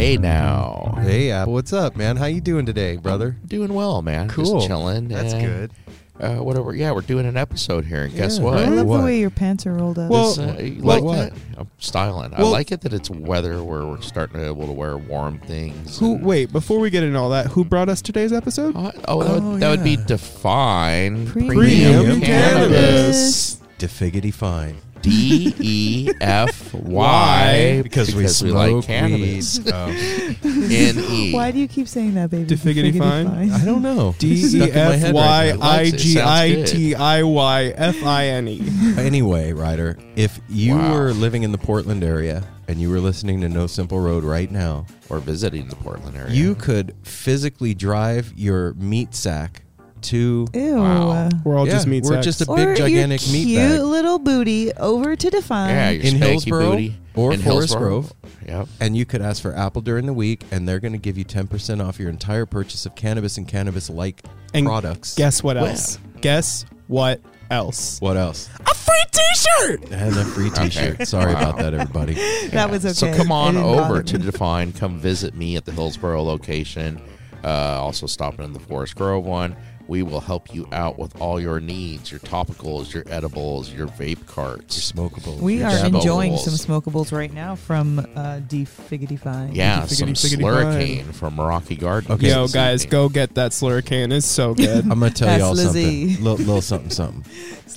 Hey now. Hey, Apple, what's up, man? How you doing today, brother? Doing well, man. Cool. Just chilling. That's and, good. Uh, whatever. Yeah, we're doing an episode here, and guess Yeah. what? I love What? the way your pants are rolled up. Well, This, uh, you like like what? that? I'm styling. I Well- like it that it's weather where we're starting to be able to wear warm things. Who? and- Wait, before we get into all that, who brought us today's episode? Oh, oh, that, Oh, would, that would be yeah. Defyne Premium Premium cannabis. Defiggity fine. D E F Y Because, we smoke like cannabis. weed. Oh. Um, N E. Why do you keep saying that, baby? Defiggity fine? I don't know. D Stuck E in my F head Y right now. I It G sounds I good. T I Y F I N E. Anyway, Ryder, if you Wow. were living in the Portland area and you were listening to No Simple Road right now, Or visiting the Portland area. you could physically drive your meat sack to Ew. Wow. We're all Yeah, just meat we're sacks. just a or big gigantic your meat cute bag little booty over to Defyne. yeah, your in spanky Hillsboro booty. or in Forest Hillsboro. Grove. Yep. and you could ask for Apple during the week and they're going to give you 10% off your entire purchase of cannabis and cannabis like And products. Guess what Wow. else? Guess what else? what else? A free T-shirt. And a free t-shirt. Sorry about that everybody. That was okay. So come It on didn't over bother to me. Defyne. Come visit me at the Hillsboro location. Uh, also stopping in the Forest Grove one. We will help you out with all your needs, your topicals, your edibles, your vape carts. Your smokable. We Your are Smokables. enjoying some smokables right now from uh, Defiggity Yeah, Figgity, some figgity slurricane from Rocky Garden. Okay. Yo, guys, go get that Slurricane. It's so good. I'm gonna tell That's y'all Lizzie. something. Little, little something, something.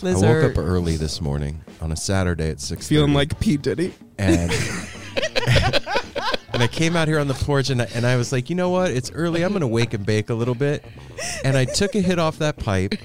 I woke up early this morning on a Saturday at six. Feeling like P. Diddy. and and I came out here on the porch and I, and I was like, you know what? It's early. I'm gonna wake and bake a little bit. And I took a hit off that pipe,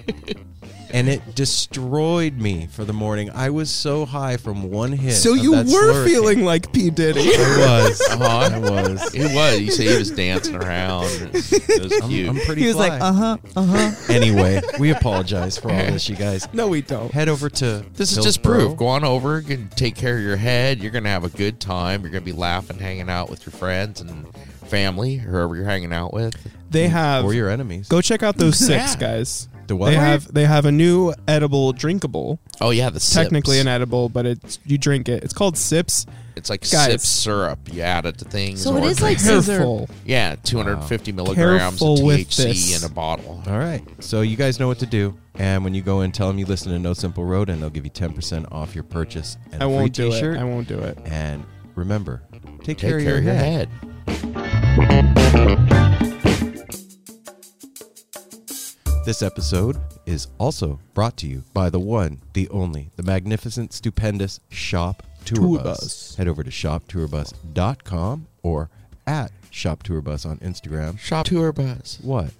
and it destroyed me for the morning. I was so high from one hit. So of you that were slurricane. feeling like P. Diddy. I was. Uh-huh. I was. It was. You say he was dancing around. It was I'm, cute. I'm pretty. He was like, uh huh, uh huh. Anyway, we apologize for all this, you guys. no, we don't. Head over to This is just Hillsboro. proof. Go on over, you can take care of your head. You're gonna have a good time. You're gonna be laughing, hanging out with your friends and family, whoever you're hanging out with. They have. or your enemies. Go check out those six Yeah. guys. The what? They have they have a new edible drinkable. Oh yeah, the Technically sips. an edible, but it's you drink it. It's called Sips. It's like Guys. sip syrup. You add it to things. So it or is like drink it. scissor. Careful. yeah, 250 milligrams Careful of with THC this. in a bottle. All right. So you guys know what to do. And when you go in, tell them you listen to No Simple Road, and they'll give you 10% off your purchase and I a free won't do t-shirt. it. I won't do it. And remember, take, Take care, care of your, head. head. This episode is also brought to you by the one, the only, the magnificent, stupendous Shop Tour, Tour Bus. Bus. Head over to shoptourbus.com or at Shop Tour Bus on Instagram. Shop tour bus. What?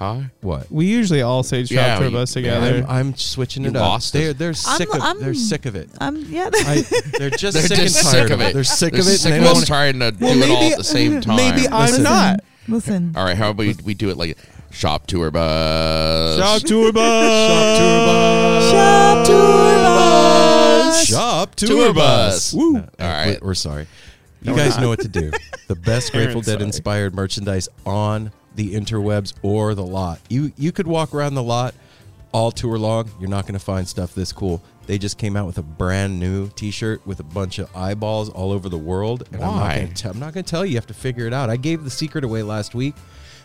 Huh? What? We usually all say shop Yeah, tour we- bus yeah, together. I'm, I'm switching You it up. lost it. They're they're sick of I'm- they're sick of it. Um, yeah. I, they're just They're sick just and sick of it. They're sick of it. sick and of they us don't- trying to do Well, it all at the same time. maybe I'm Listen. not. Listen. All right, how about we, we do it like shop tour bus? Shop tour bus. Shop tour bus. Shop tour bus. Shop tour, Tour bus. bus. Woo. All right. we're, we're sorry. You we're guys not. know what to do. The best Grateful Dead sorry. inspired merchandise on the interwebs or the lot. You you could walk around the lot all tour long. You're not going to find stuff this cool. They just came out with a brand new T-shirt with a bunch of eyeballs all over the world. And I'm not Why? going to I'm not going to tell you. You have to figure it out. I gave the secret away last week.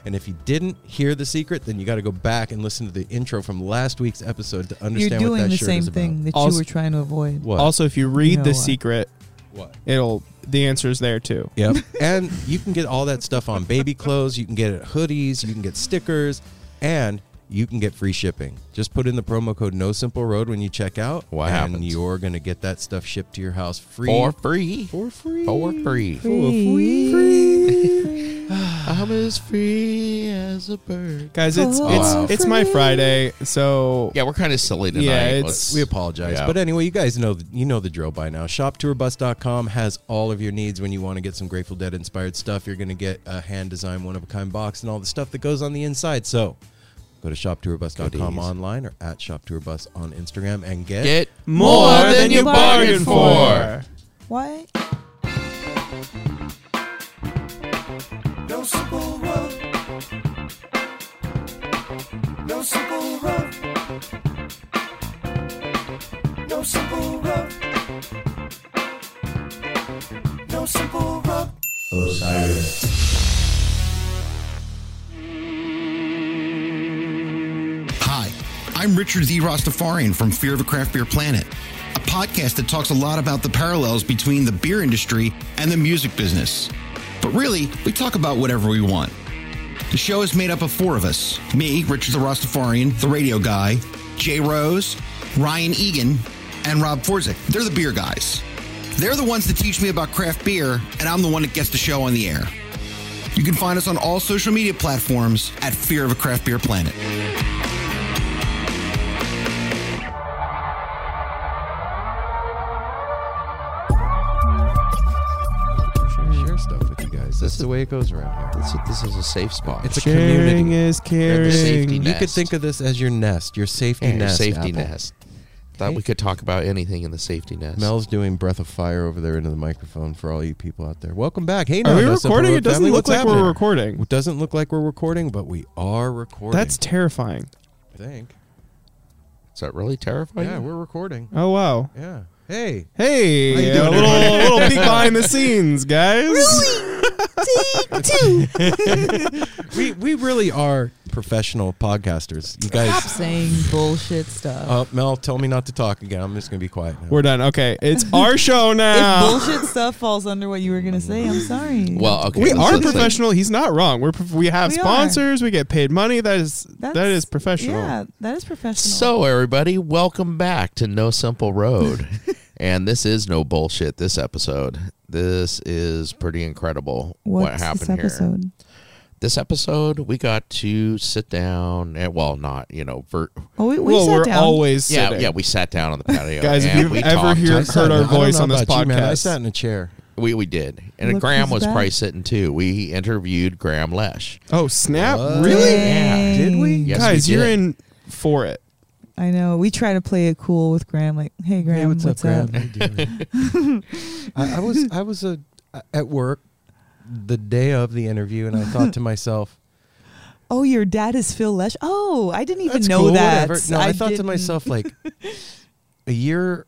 And if you didn't hear the secret, then you got to go back and listen to the intro from last week's episode to You're understand what doing that the shirt same is about. thing that Also- you were trying to avoid. What? Also, if you read know the what? secret, what? it'll the answer's there too. Yep. and you can get all that stuff on baby clothes. You can get it hoodies. You can get stickers, and you can get free shipping. Just put in the promo code No Simple Road when you check out. What and happens? you're gonna get that stuff shipped to your house free For free. for free. For free. for free. free. I'm as free as a bird. Guys, it's Oh, it's wow. it's my Friday, so Yeah, we're kind of silly tonight. Yeah, it's- Let's- We apologize, Yeah. but anyway, you guys know you know the drill by now. ShopTourBus.com has all of your needs when you want to get some Grateful Dead inspired stuff. You're going to get a hand designed one of a kind box and all the stuff that goes on the inside. So go to ShopTourBus.com Goodies. online or at ShopTourBus on Instagram and get get more than you bargained for. Why? No simple road. No simple road. No simple road. No simple road. Hi, I'm Richard Z. Rastafarian from Fear of a Craft Beer Planet, a podcast that talks a lot about the parallels between the beer industry and the music business. But really, we talk about whatever we want. The show is made up of four of us me, Richard the Rastafarian, the radio guy, Jay Rose, Ryan Egan, and Rob Forzik. They're the beer guys. They're the ones that teach me about craft beer, and I'm the one that gets the show on the air. You can find us on all social media platforms at Fear of a Craft Beer Planet. That's the way it goes around here. This, this is a safe spot. It's a Sharing community. is the safety caring. net. You could think of this as your nest, your safety Yeah, your nest. safety Apple. nest. Thought we could talk about anything in the safety nest. Mel's doing breath of fire over there into the microphone for all you people out there. Welcome back. Hey, Are now, we No recording? Road It doesn't family, look what's like happening? we're recording. It doesn't look like we're recording, but we are recording. That's terrifying. I think. Is that really terrifying? yeah, we're recording. Oh wow. Yeah. Hey. Hey, How you a doing, little, little peek behind the scenes, guys. Take two. we we really are professional podcasters. You guys Stop saying bullshit stuff. Uh, Mel, tell me not to talk again. I'm just gonna be quiet. Now. We're done. Okay, it's our show if now. bullshit stuff falls under what you were gonna say, I'm sorry. Well, okay. we are let's say- professional. He's not wrong. We're we have We are. sponsors. We get paid money. That is that That's- professional. Yeah, that is professional. So, everybody, welcome back to No Simple Road. and this is no bullshit this episode. This is pretty incredible what happened this here. episode? This episode, we got to sit down and, well, not, you know, ver- Oh, we, we well, sat we're down. always yeah, sitting. yeah, we sat down on the patio. Guys, if you've ever hear- I sat- heard our voice on this podcast, you, man. I sat in a chair. We, we did. And Look Grahame who's was probably sitting too. We interviewed Grahame Lesh. Oh snap! What? Really, Yeah. Did we? Yes, guys? we You're in for it. I know. We try to play it cool with Grahame, like, "Hey, Grahame, Hey, what's, what's, up, Grahame? How? I, I was I was uh, at work the day of the interview, and I thought to myself, Oh, your dad is Phil Lesh. Oh, I didn't even know cool, that. whatever." No, I, thought to didn't- myself like a year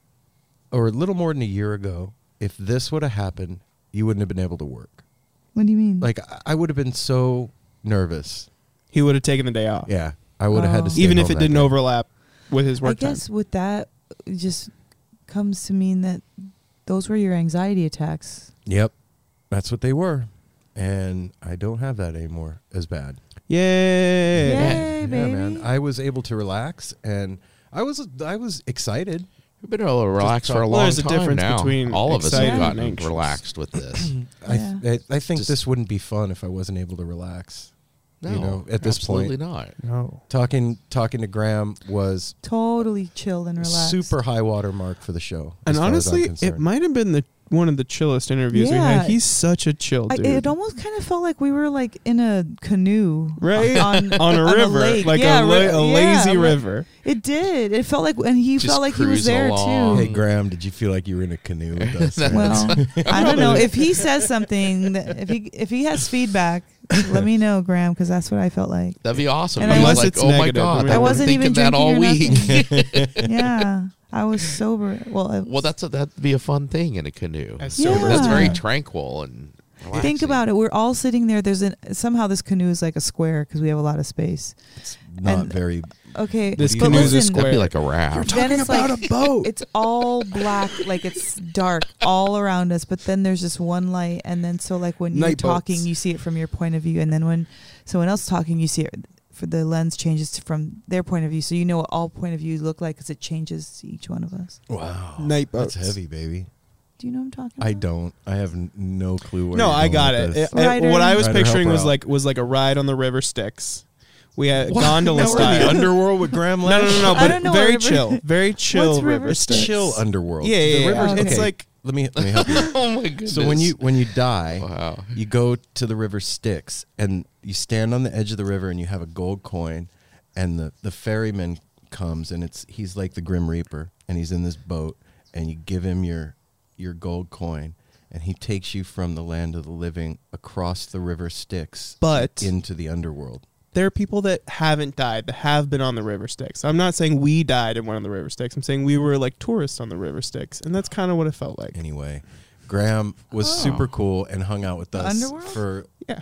or a little more than a year ago, if this would have happened, you wouldn't have been able to work. What do you mean? Like I- I would have been so nervous. He would have taken the day off, Yeah, I would have had Oh. to, stay even if it that didn't day. overlap with his I work time. guess with that, it just comes to mean that those were your anxiety attacks. Yep, that's what they were, and I don't have that anymore as bad. Yay! Yay, yeah, baby. man. I was able to relax, and I was I was excited. We've been able to relax for a long Well, long there's a time difference now. between All of us have gotten relaxed with this. Yeah. I, I I think Just- this wouldn't be fun if I wasn't able to relax. No, you know, at this absolutely point, not. No. talking talking to Grahame was Totally chilled and relaxed. super high water mark for the show. And as far as I'm honestly, it might have been the one of the chillest interviews we Yeah. had. He's such a chill I, dude. it almost kind of felt like we were like in a canoe, right On, on a river, lake. like Yeah, a, la- ri- a yeah, lazy like- river. It did. It felt like, and he Just felt like he was there along. too. Hey Grahame, did you feel like you were in a canoe with us? Well, I don't know if he says something. That if he if he has feedback, let me know, Grahame, because that's what I felt like. That'd be awesome. And I I was Unless like, it's oh my god, I mean, I I wasn't even that all week. Yeah, I was sober. Well, I well, that's a, that'd be a fun thing in a canoe. As Yeah. That's very tranquil and. think about it. We're all sitting there. There's an somehow this canoe is like a square because we have a lot of space. It's not And- very. Okay, This but canoe is a square. That'd be like a raft. then it's like a boat. it's all black, like it's dark all around us. But then there's just one light, and then so like when you're Night talking, boats. you see it from your point of view, and then when someone else talking, you see it for the lens changes from their point of view, so you know what all point of views look like because it changes each one of us. Wow, Night that's heavy, baby. Do you know what I'm talking about? I don't. I have n- no clue. Where No, you're I going got with it. this. It- it- Ryder. what I was Ryder, help picturing her was out. like was like a ride on the river Styx. We had What? gondola Now we're in style. the underworld with Grahame no, no, no, no, but know very river- chill, very chill What's river river Chill underworld. Yeah, yeah, The yeah. rivers- It's like let me let me help you. oh my goodness. So when you when you die, wow, you go to the river Styx and you stand on the edge of the river and you have a gold coin, and the the ferryman comes and it's he's like the Grim Reaper and he's in this boat and you give him your your gold coin and he takes you from the land of the living across the river Styx But- into the underworld. There are people that haven't died that have been on the river Styx. I'm not saying we died in one of the river Styx. I'm saying we were like tourists on the river Styx, and that's kind of what it felt like. Anyway, Grahame was Oh. super cool and hung out with us Underworld? for Yeah,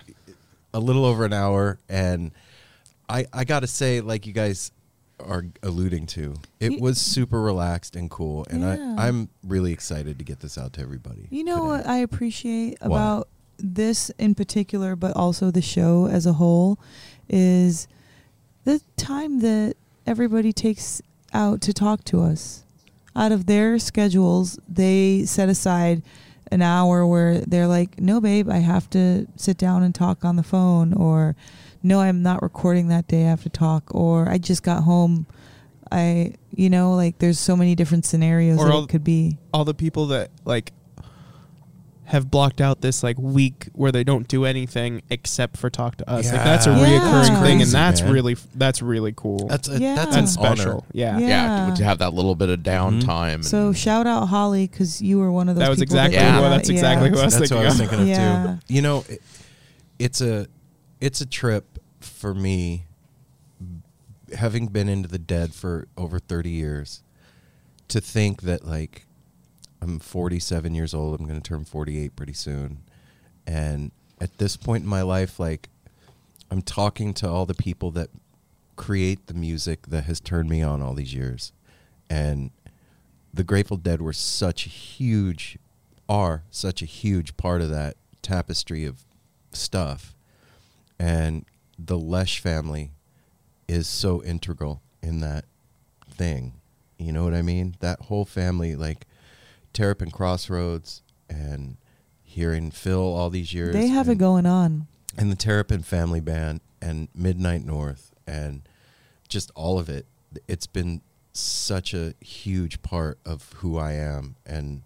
a little over an hour and I I got to say like you guys are alluding to it Ye- was super relaxed and cool and Yeah. I I'm really excited to get this out to everybody. You know today. what I appreciate What? about this in particular, but also the show as a whole, is the time that everybody takes out to talk to us. Out of their schedules, they set aside an hour where they're like, "No, babe, I have to sit down and talk on the phone," or "No, I'm not recording that day. I have to talk," or "I just got home." I, you know, like there's so many different scenarios Or that all- it could be. all the people that like have blocked out this like week where they don't do anything except for talk to us. Like that's a Yeah. Yeah. reoccurring thing, Crazy, and that's man. really that's really cool. That's a, Yeah. that's and an special. honor. Yeah. Yeah. yeah, to have that little bit of mm-hmm. downtime. So shout out Holly because you were one of those. That was people exactly Yeah. well, that. that's exactly Yeah. what I was That's thinking. what I was of. thinking of Yeah. too. You know, it, it's a it's a trip for me having been into the dead for over 30 years to think that like I'm 47 years old, I'm going to turn 48 pretty soon and at this point in my life, like I'm talking to all the people that create the music that has turned me on all these years, and the Grateful Dead were such a huge, are such a huge part of that tapestry of stuff, and the Lesh family is so integral in that thing. You know what I mean? That whole family, like Terrapin Crossroads and hearing Phil all these years. They have it going on. and the Terrapin Family Band and Midnight North and just all of it. It's been such a huge part of who I am and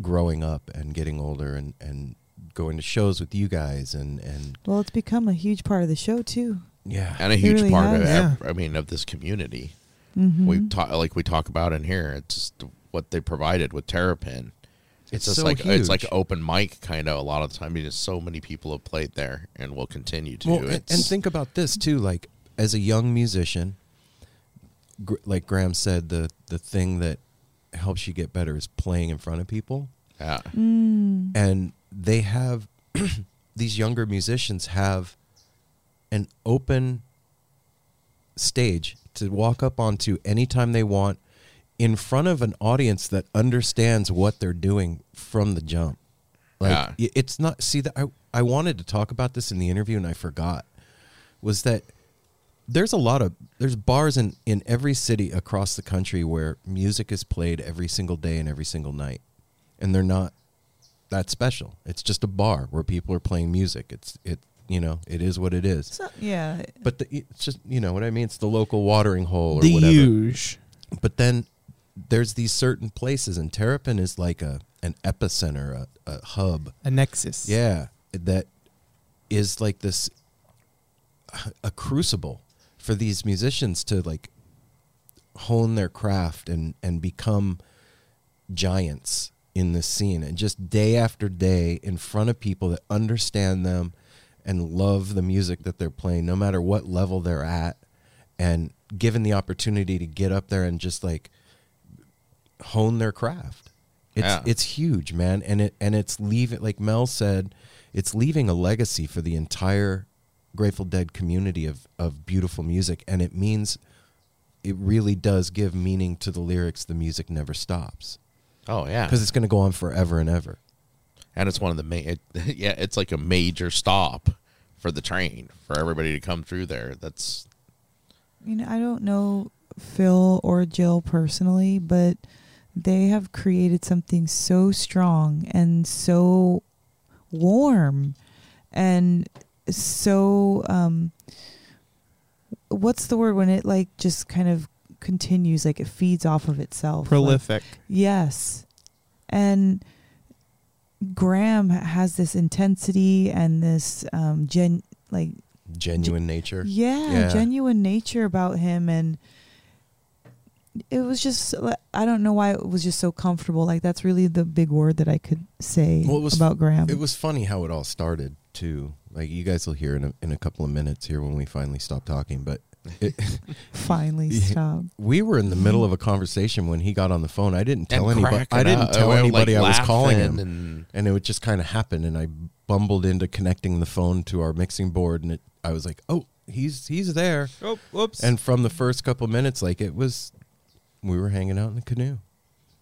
growing up and getting older and, and going to shows with you guys and, and Well, it's become a huge part of the show too. yeah. and a huge really part of yeah. i mean of this community. Mm-hmm. We talk like we talk about in here. It's just what they provided with Terrapin. It's, It's just so like it's like open mic kind of a lot of the time because so many people have played there and will continue to. Well, and, and think about this too. Like as a young musician, gr- like Grahame said, the the thing that helps you get better is playing in front of people. yeah, Mm. and they have these younger musicians have an open stage to walk up onto anytime they want in front of an audience that understands what they're doing from the jump. Like Yeah. it's not see that I, I wanted to talk about this in the interview and i forgot was that there's a lot of there's bars in in every city across the country where music is played every single day and every single night. And they're not that special. It's just a bar where people are playing music. It's it you know it is what it is. So, yeah. but the, it's just you know what i mean? It's the local watering hole or the whatever. huge. but then there's these certain places and terrapin is like a an epicenter a, a hub A nexus. yeah, that is like this a crucible for these musicians to like hone their craft and and become giants in this scene and just day after day in front of people that understand them and love the music that they're playing no matter what level they're at and given the opportunity to get up there and just like hone their craft it's Yeah. it's huge man and it and it's leaving like Mel said it's leaving a legacy for the entire Grateful Dead community of of beautiful music and it means it really does give meaning to the lyrics the music never stops oh yeah, because it's going to go on forever and ever and it's one of the main. It, yeah, it's like a major stop for the train for everybody to come through there. That's You know, I don't know Phil or Jill personally, but they have created something so strong and so warm and so um what's the word when it like just kind of continues like it feeds off of itself like- Prolific. Yes. And Grahame has this intensity and this um gen like genuine nature yeah, Yeah. genuine nature about him and it was just I don't know why it was just so comfortable. Like that's really the big word that I could say Well, it was- about Grahame. it was funny how it all started too like you guys will hear in a, in a couple of minutes here when we finally stop talking but it, Finally Yeah. stop. we were in the middle of a conversation when he got on the phone i didn't tell anybody i didn't up, tell uh, anybody like i was calling him and and it would just kind of happen and i bumbled into connecting the phone to our mixing board and it, i was like oh he's he's there Oh, whoops. and from the first couple minutes like it was we were hanging out in the canoe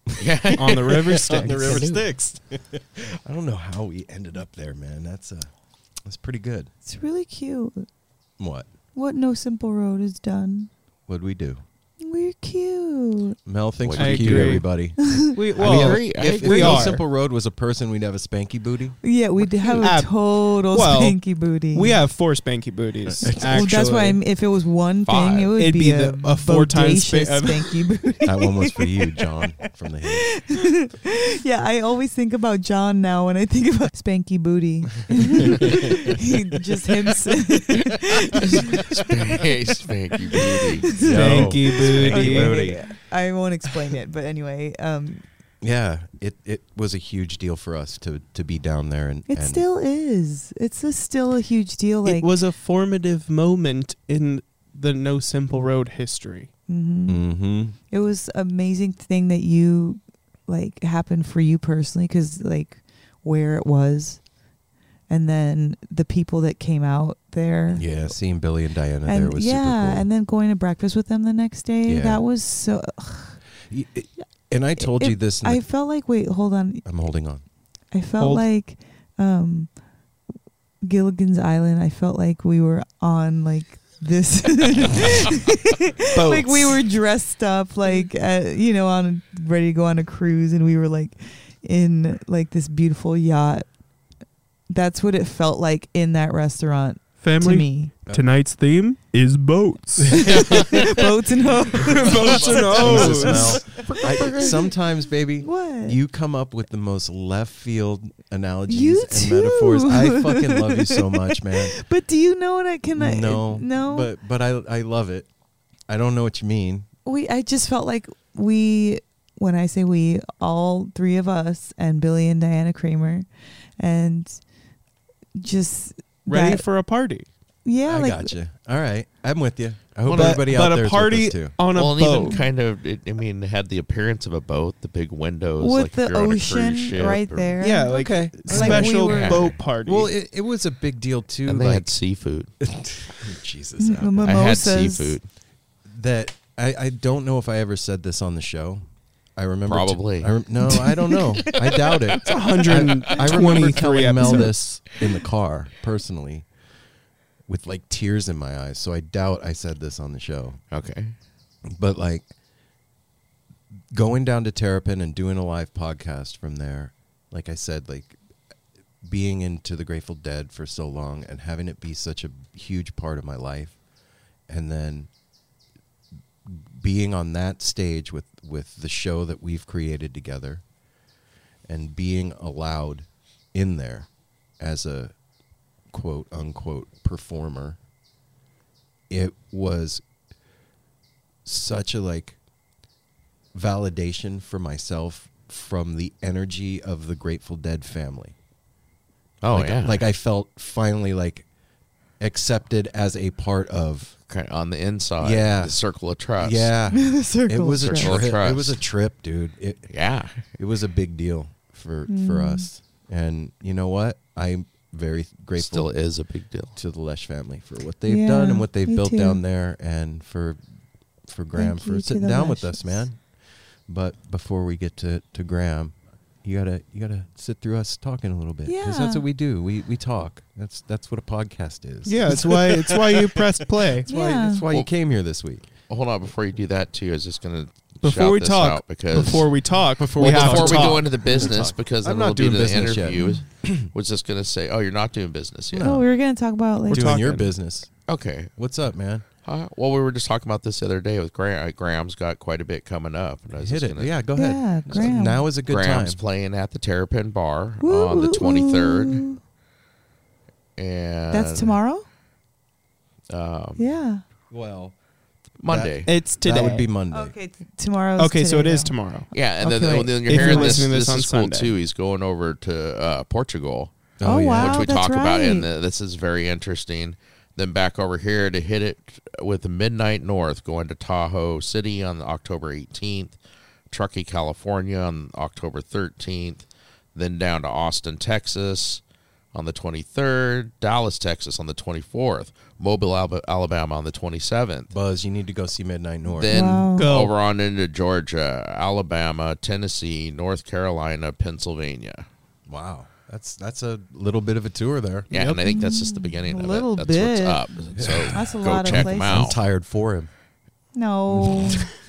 on the river Styx. on the river Styx. i don't know how we ended up there man that's uh that's pretty good It's really cute. what What No Simple Road has done. what'd we do We're cute. mel thinks I we're cute agree. everybody We, I mean, agree. I if, if agree. No are. simple road was a person we'd have a spanky booty Yeah, we would have a Ab- total well, spanky booty. we have four spanky booties. Well, actually. that's why I'm, if it was one Five. thing, it would It'd be, be a, the- a four times bodacious spa- spanky booty. that one was for you john from the hill yeah, I always think about John now when I think about spanky booty. He- Just him. s- Spanky, spanky booty. Spanky booty. Okay, I won't explain it, but anyway, um, yeah it it was a huge deal for us to to be down there and it and still is. It's a, still a huge deal. Like it was a formative moment in the No Simple Road history. mhm. mm-hmm. it was amazing thing that you like happened for you personally because like where it was and then the people that came out there. Yeah, seeing Billy and Diana And there was yeah, super cool. and then going to breakfast with them the next day. Yeah. That was so. Y- it- and I told you this. I the, felt like wait, hold on. I'm holding on. I felt Hold. like um Gilligan's Island. I felt like we were on like this like we were dressed up like uh, you know on ready to go on a cruise and we were like in like this beautiful yacht. That's what it felt like in that restaurant Family. to me. Tonight's theme is boats. Boats and hoes. boats and Jesus, hoes. Mel. I, sometimes, baby, What? you come up with the most left field analogies You and too. metaphors. I fucking love you so much, man. but do you know what I can I no, no but but I I love it. I don't know what you mean. we I just felt like we when I say we, all three of us and Billy and Diana Kramer and just Ready that- for a party. yeah, I like gotcha. All right, I'm with you. I hope but everybody out but there a is with party us too. on a well, and boat. even kind of, it, I mean, had the appearance of a boat, the big windows, with like the you're on a cruise ocean right or- there. yeah, like Okay. Like we special were- boat party. Well, it, it was a big deal too. and they like oh, had seafood. Jesus, I had seafood. that I, I don't know if I ever said this on the show. I remember Probably. I rem- no, I don't know. I doubt it. I, 123 I remember telling Mel this in the car personally, with like tears in my eyes. So I doubt I said this on the show. Okay. But like going down to Terrapin and doing a live podcast from there, like I said, like being into the Grateful Dead for so long and having it be such a huge part of my life, and then being on that stage with with the show that we've created together, and being allowed in there as a quote unquote performer, it was such a like validation for myself from the energy of the Grateful Dead family. Oh like, yeah. like I felt finally like accepted as a part of. kind of on the inside. Yeah. The circle of trust. Yeah, the circle. it was a of Circle of trip. It was a trip, dude. It Yeah. it was a big deal for for Mm. us. And you know what? I'm very grateful Still is a big deal. to the Lesh family for what they've Yeah, done and what they've me built too. down there, and for for Grahame Thank you for to sitting the down with us, Leshes. man. But before we get to to Grahame, you gotta you gotta sit through us talking a little bit because that's what we do. We we talk. That's that's what a podcast is. yeah, it's why it's why you pressed play. that's why Yeah. that's why you Well- came here this week. Hold on, before you do that too, I was just gonna Before shout we this talk, out because Before we talk, Before we we have before to we talk. go into the business, because I'm then not it'll be doing the business yet. interview. was just gonna say, oh, you're not doing business yet. Oh, we were gonna talk about like We're Doing your talking. business. Okay. What's up, man? Uh, well, we were just talking about this the other day with Grahame. uh, Grahame's got quite a bit coming up. And I was Hit it. gonna- Yeah, go Yeah, ahead. Grahame. Now is a good time. Grahame's time. playing at the Terrapin Bar Woo, on the 23rd. woo. And That's tomorrow. Um, Yeah. Well, Monday. It's today. that would be Monday. Okay, t- tomorrow. okay, so it is tomorrow. yeah, and Okay. then, then you're If you're hearing this. listening to This, this on is cool Sunday. too. He's going over to uh, Portugal. Oh, wow. which we that's talk about, and right. uh, this is very interesting. Then back over here to hit it with Midnight North, going to Tahoe City on October 18th, Truckee, California on October 13th, then down to Austin, Texas on the 23rd, Dallas, Texas on the 24th, Mobile, Alabama on the 27th. Buzz, you need to go see Midnight North. Then Wow. Go. over on into Georgia, Alabama, Tennessee, North Carolina, Pennsylvania. wow, that's that's a little bit of a tour there. Yeah, and I think that's just the beginning A of little it. That's what's bit. up. So That's a go lot of check them places. I'm tired for him. No,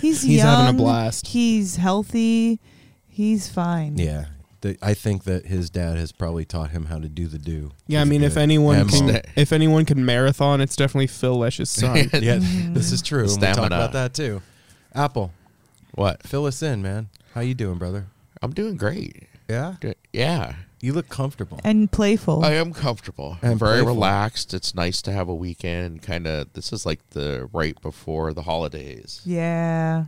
he's He's young. having a blast. He's healthy. He's fine. Yeah, the, I think that his dad has probably taught him how to do the do. Yeah, I He's mean, if anyone And can, if anyone can marathon, it's definitely Phil Lesh's son. yeah, Mm-hmm. this is true. and We talk about that too. Apple, What? fill us in, man. How you doing, brother? I'm doing great. Yeah, Good. Yeah, you look comfortable. And playful. I am comfortable. And I'm very playful. relaxed. It's nice to have a weekend. Kind of. This is like the right before the holidays. yeah.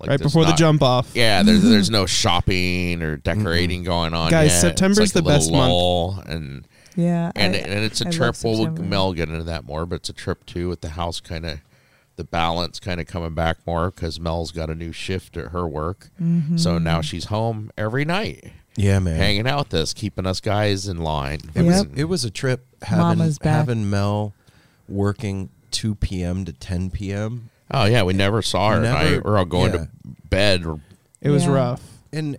Like right there's before the jump off. Yeah, there's there's no shopping or decorating going on. Guys, yet. September's like the best month. and Yeah. and I- and it's a I trip. Well, September. Mel will get into that more, but it's a trip too with the house kind of the balance kind of coming back more because Mel's got a new shift at her work, Mm-hmm. so now she's home every night. Yeah, man. hanging out with us, keeping us guys in line. It was Yep. it was a trip having Mama's back. having Mel working two p.m. to ten p.m. Oh yeah, we never saw her. at Never- night. We're all going yeah. to bed. Or, It was Yeah. rough. and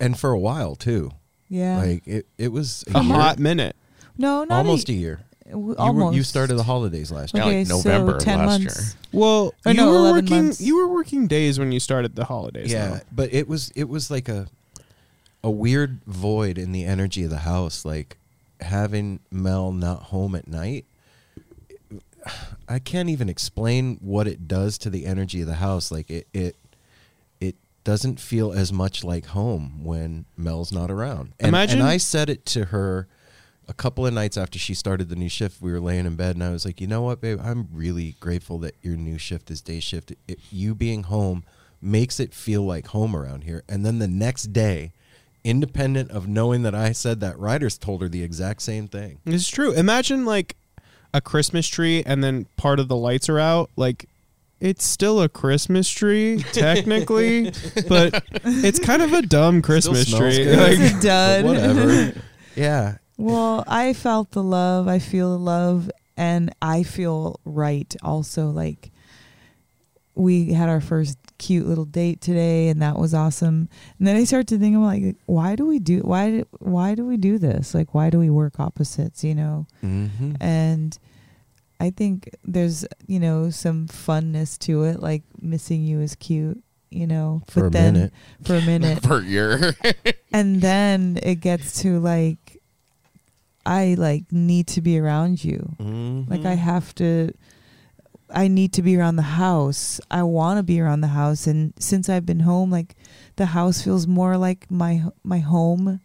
and for a while too. Yeah. Like it, it was A year- hot minute. no, not almost a, a year. w- You, were, almost. you started the holidays last year. Yeah, like November so of 10 last months. year. Well, Or you no, were 11 working. months. You were working days when you started the holidays. Yeah, though. but it was it was like a a weird void in the energy of the house. Like having Mel not home at night. I can't even explain what it does to the energy of the house. Like it it it doesn't feel as much like home when Mel's not around. And, Imagine- and I said it to her a couple of nights after she started the new shift. We were laying in bed, and I was like, you know what, babe? I'm really grateful that your new shift is day shift. It, you being home makes it feel like home around here. And then the next day, independent of knowing that I said that, writers told her the exact same thing. It's true. Imagine like a Christmas tree and then part of the lights are out. Like it's still a Christmas tree technically, but it's kind of a dumb Christmas tree. good. Like, It's But done. whatever. yeah. Well, I felt the love. I feel the love, and I feel right. Also, like we had our first cute little date today, and that was awesome. And then I start to think, I'm like, why do we do? Why? do- Why do we do this? Like, why do we work opposites? You know? Mm-hmm. And I think there's, you know, some funness to it. Like missing you is cute. You know, For but a then minute. for a minute, for your and then it gets to like i like need to be around you Mm-hmm. like i have to i need to be around the house i want to be around the house and since i've been home like the house feels more like my my home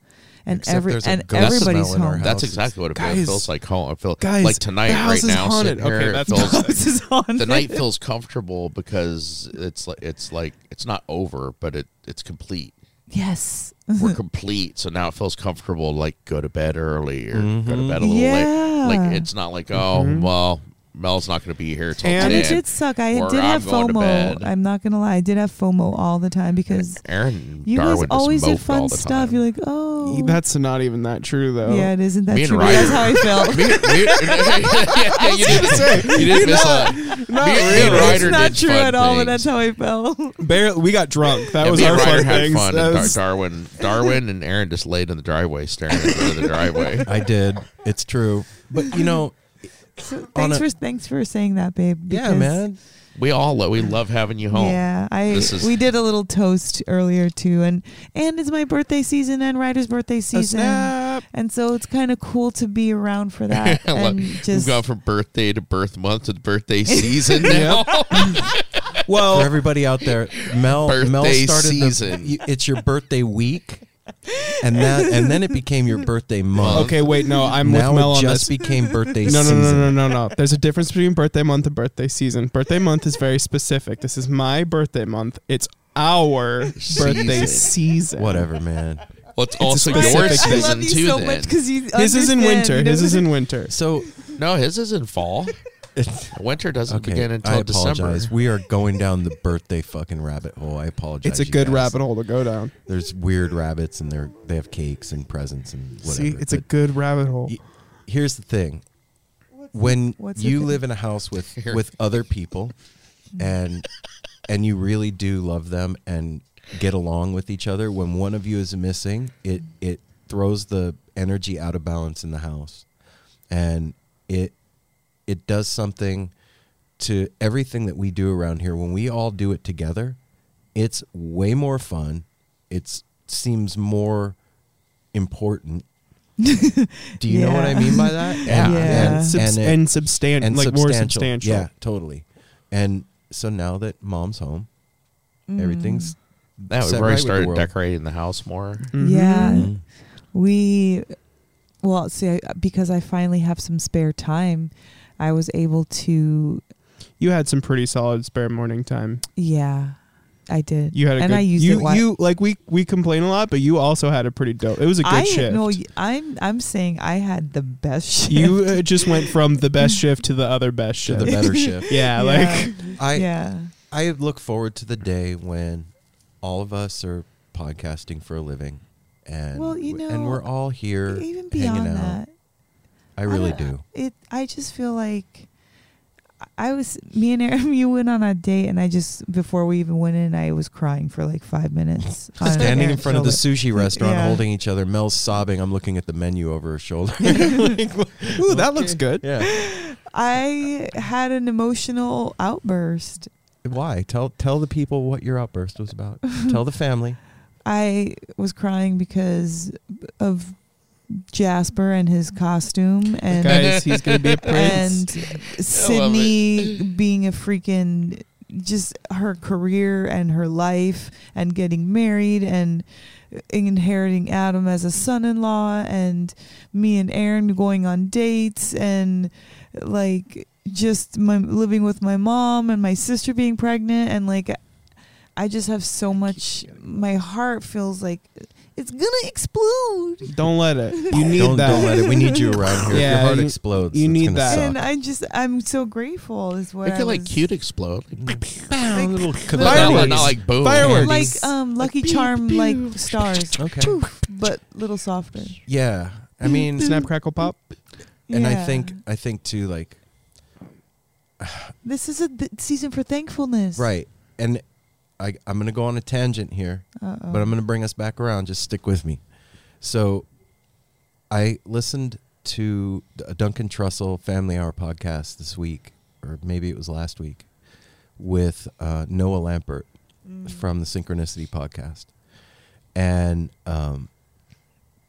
and Except every and everybody's smell in our home. That's exactly what it Guys- feels like home. I feel guys, like tonight the house right is now. haunted. sitting Okay, here, that's feels, House is haunted. the night feels comfortable because it's like it's like it's not over, but it it's complete. yes We're complete, so now it feels comfortable. Like go to bed early or go to Mhm. bed a little Yeah. late. Like it's not like oh Mhm. well, Mel's not going to be here till And and it did suck i or did I'm have going to fomo i'm not gonna lie i did have fomo all the time because Aaron you Darwin guys just always did moped all fun the stuff time. you're like oh that's not even that true though. yeah it isn't that Me and true but that's how i felt Me- me- yeah, yeah, you did. You did miss that. Me, Not me and really. Ryder it's not did true fun at all, but things. that's how I felt. Barely, we got drunk. That Yeah, was me our and Ryder fun had things. fun. That And Dar- was- Darwin, Darwin, and Aaron just laid in the driveway, staring into the driveway. I did. It's true. But you know, So thanks a- for thanks for saying that, babe. yeah, man. We all lo- we love having you home. Yeah, I This is- we did a little toast earlier too, and and it's my birthday season and Ryder's birthday season, snap. and so it's kind of cool to be around for that. Look, and We've just gone from birthday to birth month to birthday season now. Well, for everybody out there, Mel Mel Birthday started season. the. It's your birthday week, and that and then it became your birthday month. okay, wait, no, I'm now with Mel it on just this. became birthday No, no, season. no, no, no, no, no. There's a difference between birthday month and birthday season. Birthday month is very specific. This is my birthday month. It's our birthday season. Whatever, man. well, it's also specific your thing. I season love you too. so then much because you His is in understand, winter. His is in winter. So no, his is in fall. It's Winter doesn't okay. begin until I apologize. December. We are going down the birthday fucking rabbit hole. I apologize. It's a good guys. rabbit hole to go down. There's weird rabbits, and they're they have cakes and presents and whatever. See, it's a good rabbit hole. y- here's the thing: when what's you live in a house with Here. with other people, and and you really do love them and get along with each other, when one of you is missing, it it throws the energy out of balance in the house, and it it does something to everything that we do around here. When we all do it together, it's way more fun. It seems more important. do you know what I mean by that? Yeah. And, Yeah. and, Subs- and, and substantial, and like more substantial. Yeah, totally. And so now that mom's home, Mm. everything's Yeah, we've already right with the started decorating the house more. Mhm. Yeah. Mhm. We, well, see, I, because I finally have some spare time, I was able to, You had some pretty solid spare morning time. yeah, I did. You had a and good. I used you, it. wi- you like we we complain a lot, but you also had a pretty dope. It was a good I shift. no, I'm I'm saying I had the best shift. you uh, just went from the best shift to the other best to shift. the better shift. yeah, like I yeah, I look forward to the day when all of us are podcasting for a living and Well, you know, and we're all here Even hanging beyond out. that, I really don't- do. It. I just feel like I was me and Aaron. You went on a date, and I just before we even went in, I was crying for like five minutes. Standing in Aaron's front of the sushi restaurant, Yeah. holding each other. Mel's sobbing. I'm looking at the menu over her shoulder. Ooh, that looks good. yeah. I had an emotional outburst. Why? Tell tell the people what your outburst was about. tell the family. I was crying because of Jasper and his costume and Guys, he's gonna be a prince. and Sydney being a freaking just her career and her life and getting married and inheriting Adam as a son-in-law and me and Aaron going on dates and like just my living with my mom and my sister being pregnant and like I just have so much my heart feels like it's gonna explode Don't let it. You need don't, that. don't let it. We need you around here. if Yeah, your heart you- explodes. you need that. suck. and I just I'm so grateful is what It I could like cute explode. Like, Bam, little not, Fireworks. like- not like boom. Fireworks. like um Lucky Charm like stars Okay. Poof, but little softer Yeah. I mean, Snap, crackle, pop. and I think I think too like this is a th- season for thankfulness right. And I I'm going to go on a tangent here, Uh-oh. but I'm going to bring us back around. Just stick with me. So I listened to a Duncan Trussell Family Hour podcast this week or maybe it was last week with uh, Noah Lampert from the Synchronicity podcast. And um,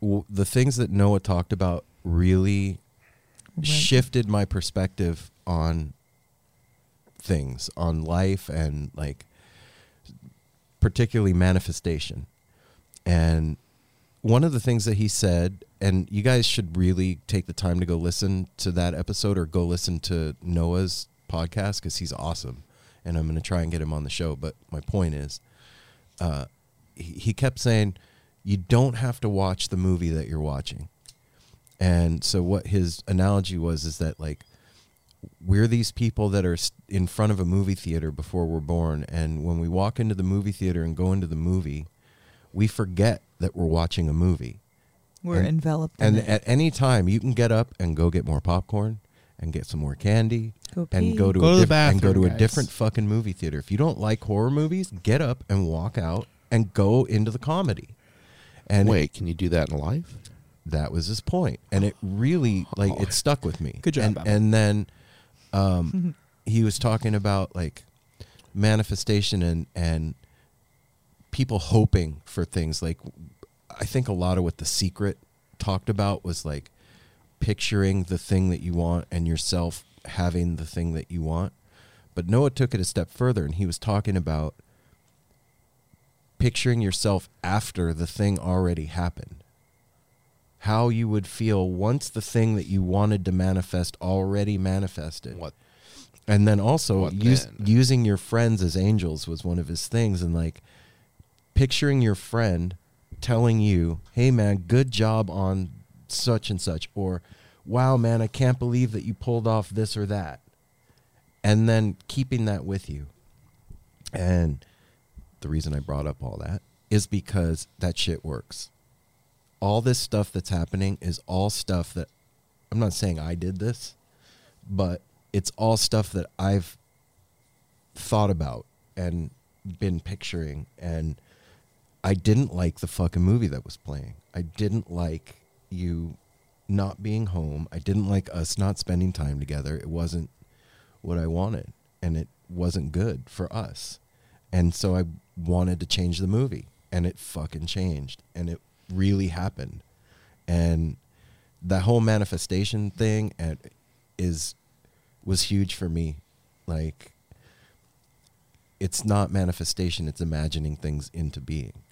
w- the things that Noah talked about really Right. shifted my perspective on things, on life, and like particularly manifestation. And one of the things that he said, and you guys should really take the time to go listen to that episode or go listen to Noah's podcast because he's awesome. And I'm going to try and get him on the show. But my point is, uh, he, he kept saying, you don't have to watch the movie that you're watching. And so what his analogy was is that like we're these people that are in front of a movie theater before we're born and when we walk into the movie theater and go into the movie, we forget that we're watching a movie. we're and- enveloped in And it. at any time you can get up and go get more popcorn and get some more candy Go and go to Go a to the diff- and go bathroom, to a different fucking movie theater. If you don't like horror movies, get up and walk out and go into the comedy. And Wait, can you do that in life? that was his point. point and it really like it oh. stuck with me Good job, and, and then um he was talking about like manifestation and and people hoping for things. Like i think a lot of what the secret talked about was like picturing the thing that you want and yourself having the thing that you want. But noah took it a step further and he was talking about picturing yourself after the thing already happened how you would feel once the thing that you wanted to manifest already manifested. What? And then also What use, then? using your friends as angels was one of his things and like picturing your friend telling you, "Hey man, good job on such and such," or "Wow man, I can't believe that you pulled off this or that," and then keeping that with you. And the reason I brought up all that is because that shit works. All this stuff that's happening is all stuff that I'm not saying I did this, but it's all stuff that I've thought about and been picturing and I didn't like the fucking movie that was playing. I didn't like you not being home. I didn't like us not spending time together. It wasn't what I wanted and it wasn't good for us. And so I wanted to change the movie and it fucking changed and it really happened. And that whole manifestation thing and is was huge for me. Like it's not manifestation, it's imagining things into being.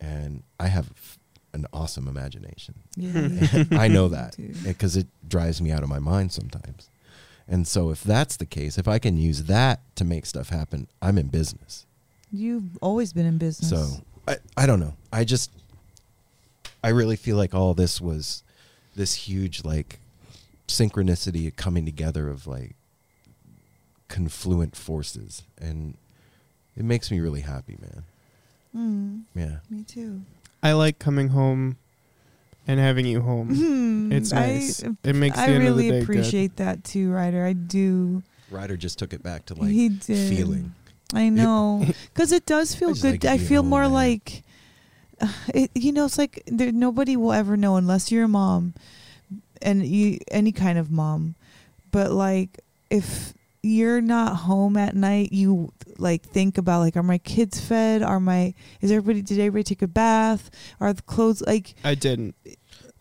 And I have f- an awesome imagination. yeah, I know that because it drives me out of my mind sometimes. And so if that's the case, if I can use that to make stuff happen, I'm in business. you've always been in business So I, I don't know. I just I really feel like all this was this huge like synchronicity coming together of like confluent forces and it makes me really happy, man. mm, Yeah. me too I like coming home and having you home. Hmm, It's I- nice. it makes the I end of really the day good. appreciate that too, Ryder. I do. Ryder just took it back to like he did. feeling. I know, because it does feel just good. like I feel home, more man. like, it, you know, it's like there, nobody will ever know unless you're a mom, and you any kind of mom. But like, if you're not home at night, you like think about like, are my kids fed? Are my is everybody? Did everybody take a bath? Are the clothes like? I didn't.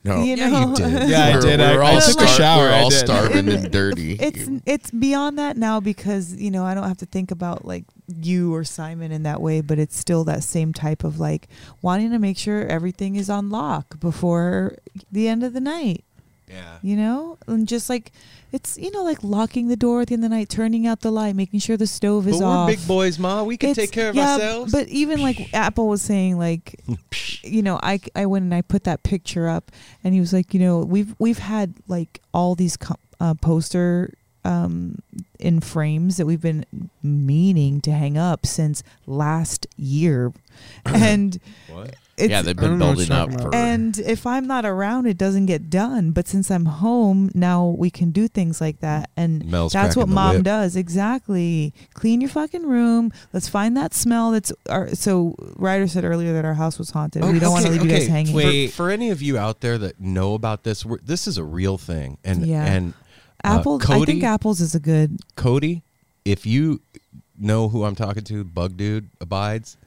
No. You Yeah, know, you did. Yeah, I We're- did. We're I, I all took a shower. We're all starving It- and dirty. It's it's beyond that now because you know I don't have to think about like you or Simon in that way, but it's still that same type of like wanting to make sure everything is on lock before the end of the night. Yeah. You know, and just like it's you know like locking the door at the end of the night, turning out the light, making sure the stove is But we're off. big boys, Ma. We can It's- take care of yeah, ourselves. But even like Apple was saying, like, you know, I I went and I put that picture up, and he was like, you know, we've we've had like all these co- uh, poster um in frames that we've been meaning to hang up since last year, and yeah, they've been don't know what building up for. and if I'm not around, it doesn't get done. But since I'm home now, we can do things like that, and Mel's that's what mom whip. does. Exactly. Clean your fucking room. Let's find that smell. That's our. So Ryder said earlier that our house was haunted. we don't want to Okay, leave you guys hanging. For- Wait. For, any of you out there that know about this, we're, this is a real thing. And Yeah. and uh, Apples. I think apples is a good. Cody, if you know who I'm talking to, Bug Dude abides,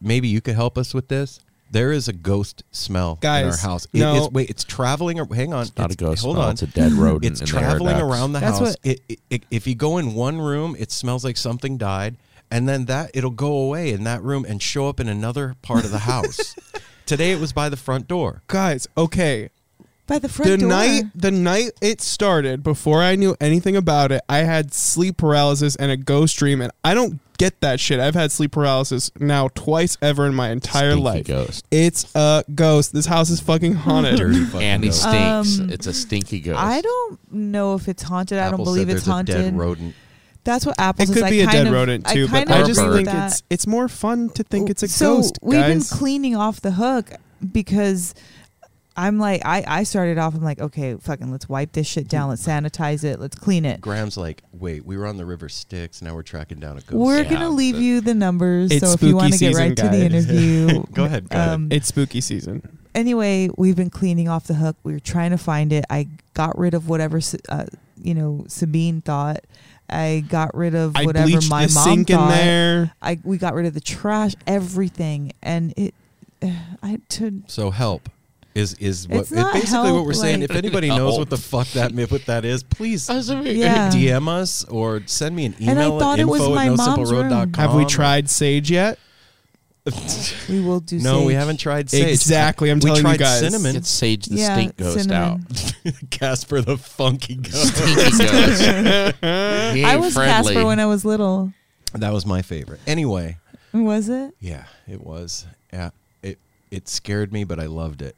maybe you could help us with this. There is a ghost smell in our Guys, house. It no. is- wait, it's traveling. ar- Hang on, It's not a ghost Hold smell, on, it's a dead rodent It's in the air traveling ducts. around the That's house. what- It, it, it- if you go in one room, it smells like something died, and then that it'll go away in that room and show up in another part of the house. Today it was by the front door. Guys, okay. By the front the door. night the night it started, before I knew anything about it, I had sleep paralysis and a ghost dream, and I don't get that shit. I've had sleep paralysis now twice ever in my entire Stinky life. ghost. It's a ghost. This house is fucking haunted. Dirty fucking And he ghost. stinks. Um, it's a stinky ghost. I don't know if it's haunted. I don't believe said it's haunted. A dead rodent. That's what apples It could I be a dead of- rodent too, I but I just agree think that. it's it's more fun to think it's a so ghost, we've been cleaning off the hook because I'm like I I started off I'm like okay fucking let's wipe this shit down let's sanitize it let's clean it. Grahame's like, wait, we were on the river Styx. Now we're tracking down a ghost. We're Yeah, gonna leave you the numbers It's so if you want to spooky get right season, to the guys. interview. Go ahead, go ahead. um, it's spooky season. anyway, we've been cleaning off the hook. We were trying to find it. I got rid of whatever uh, you know Sabine thought. I got rid of I whatever bleached my the mom sink in thought. there. I we got rid of the trash, everything, and it. I to So help is is what It's not basically what we're saying. If anybody knows what the fuck that what that is, please Yeah. DM us or send me an email And I thought at it was my mom's room. Have we tried sage yet? we will do. no, we haven't tried sage. Exactly, I'm we telling you guys. cinnamon. It's Sage the yeah, stink ghost cinnamon. out. Casper the funky ghost. Ghost. I was friendly. Casper when I was little. that was my favorite. Anyway, Was it? yeah, it was. Yeah, it it scared me, but I loved it.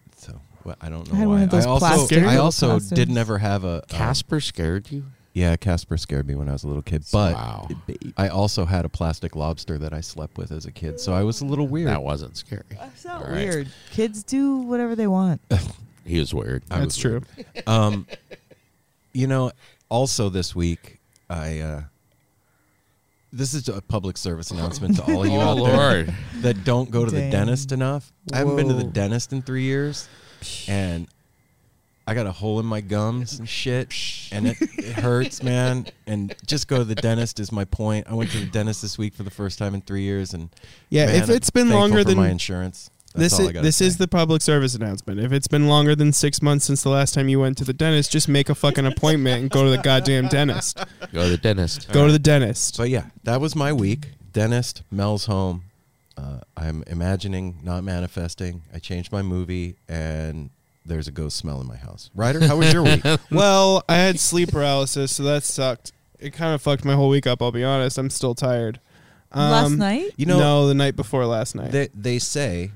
So I don't know I had why. one of those I also plastic I also costumes. didn't ever have a, a Casper scared you? Yeah, Casper scared me when I was a little kid, but wow. I also had a plastic lobster that I slept with as a kid, so I was a little weird. That wasn't scary. That's not All right. weird. Kids do whatever they want. He was weird. I That's was true. Um, you know, also this week, I uh, this is a public service announcement to all of you oh, out there Lord. that don't go to the Dang. dentist enough. I haven't been to the Whoa. dentist in three years, and I got a hole in my gums and shit, and it, it hurts, man. And just go to the dentist is my point. I went to the dentist this week for the first time in three years, and Yeah, man, if it's been I'm thankful longer for than my insurance, that's this all is I gotta this say. is the public service announcement. If it's been longer than six months since the last time you went to the dentist, just make a fucking appointment and go to the goddamn dentist. Go to the dentist. Go to the dentist. But yeah, that was my week. Dentist, Mel's home. Uh, I'm imagining, not manifesting. I changed my movie, and there's a ghost smell in my house. Ryder, how was your week? Well, I had sleep paralysis, so that sucked. It kind of fucked my whole week up. I'll be honest. I'm still tired. Last Um, night. You know, no, the night before last night. they they say,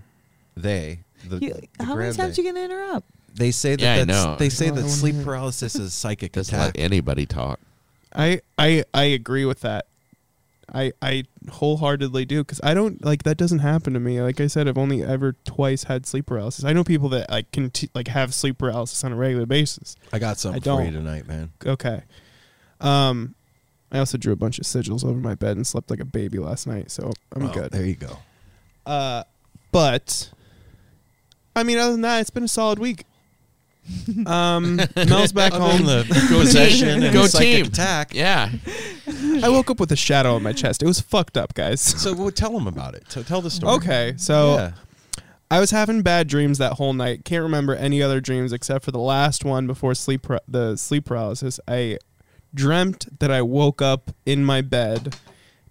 they the, You, the how many times they, you gonna interrupt? they say that Yeah, I that's, know. they say Oh, that sleep paralysis is a psychic Just attack. let anybody talk. I I I agree with that. I I wholeheartedly do because I don't like that doesn't happen to me. Like I said, I've only ever twice had sleep paralysis. I know people that like can t- like have sleep paralysis on a regular basis. I got something I for you tonight, man. Okay. Um, I also drew a bunch of sigils over my bed and slept like a baby last night, so I'm good. There you go. Uh, but I mean, other than that, it's been a solid week. Um, Mel's back home. the possession and Go psychic team. attack. Yeah. I woke up with a shadow on my chest. It was fucked up, guys. So well, tell them about it. So tell the story. Okay, so Yeah. I was having bad dreams that whole night. Can't remember any other dreams except for the last one before sleep par- the sleep paralysis. I dreamt that I woke up in my bed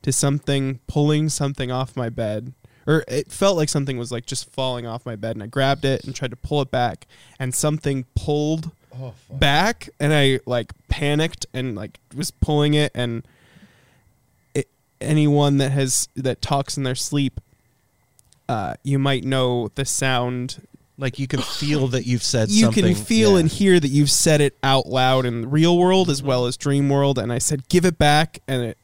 to something pulling something off my bed. Or it felt like something was like just falling off my bed and I grabbed it and tried to pull it back and something pulled back and I like panicked and like was pulling it and it, anyone that has that talks in their sleep uh, you might know the sound. Like you can feel that you've said something. You something. can feel yeah. and hear that you've said it out loud in the real world as well as dream world. And I said, "Give it back," and it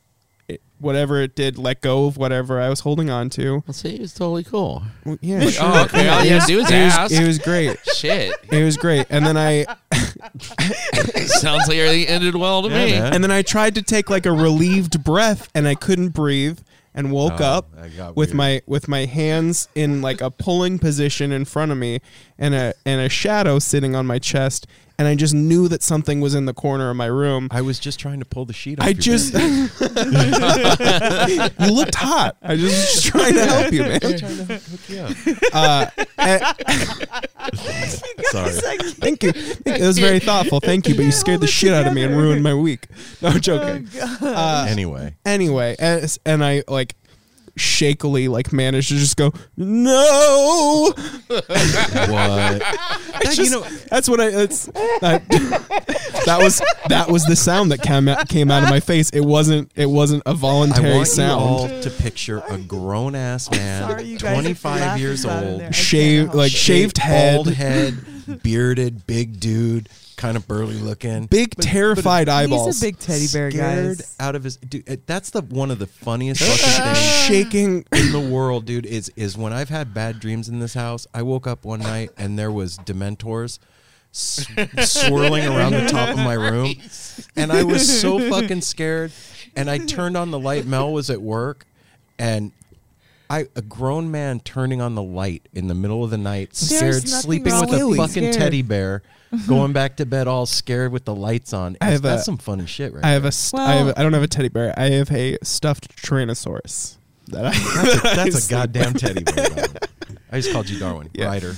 whatever it did, let go of whatever I was holding on to. Well, see, it's totally cool. Well, yeah, oh, sure. oh, okay. All you It had to do was- is it was- It was great. Shit. It was great. And then I Sounds like everything ended well to Yeah, me. man. and then I tried to take like a relieved breath, and I couldn't breathe, and woke Oh, up with weird. my with my hands in like a pulling position in front of me, and a and a shadow sitting on my chest, and I just knew that something was in the corner of my room. I was just trying to pull the sheet off. I your just you looked hot. I just was just trying to help you, man. trying to hook you up. Uh, eh, Sorry. thank you. It was very thoughtful. Thank you, but you scared the shit out of me and ruined my week. No I'm joking. Uh, Anyway, anyway, and, and I like shakily like managed to just go no. what? That- you know, That's what I. That's that, that was that was the sound that came out, came out of my face. It wasn't it wasn't a voluntary I want you sound. all to picture a grown ass man, Sorry, you guys, if you're 25 years old, there. I Shave like help shaved head, bald head, bearded, big dude, kind of burly looking, big terrified it. eyeballs, He's a big teddy bear, scared guys. out of his. Dude, eh, that's the one of the funniest fucking things shaking. in the world, dude, is is when I've had bad dreams in this house. I woke up one night and there was Dementors s- swirling around the top of my room, and I was so fucking scared. And I turned on the light. Mel was at work, and. I, a grown man turning on the light in the middle of the night, There's scared, sleeping wrong with with a fucking scared. teddy bear, going back to bed all scared with the lights on. I have that's a- some funny shit, right? I have there. a. St- I, have Well- a I don't have a teddy bear. I have a stuffed Tyrannosaurus. That I, That's a, that's a sleep goddamn teddy bear. Darwin. I just called you Darwin. Yeah. Ryder.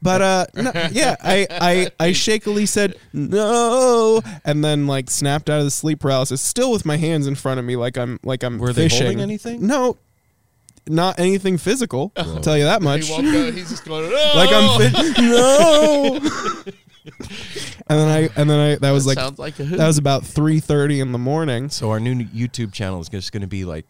But uh, no, yeah, I, I I shakily said no, and then like snapped out of the sleep paralysis, still with my hands in front of me, like I'm like I'm Were they fishing. holding anything? No, not anything physical. I'll tell you that much. He won't go. He's just going, no. Like I'm fi- no. and then I and then I that was like sounds like a hoot. that was about three thirty in the morning. So our new YouTube channel is just going to be like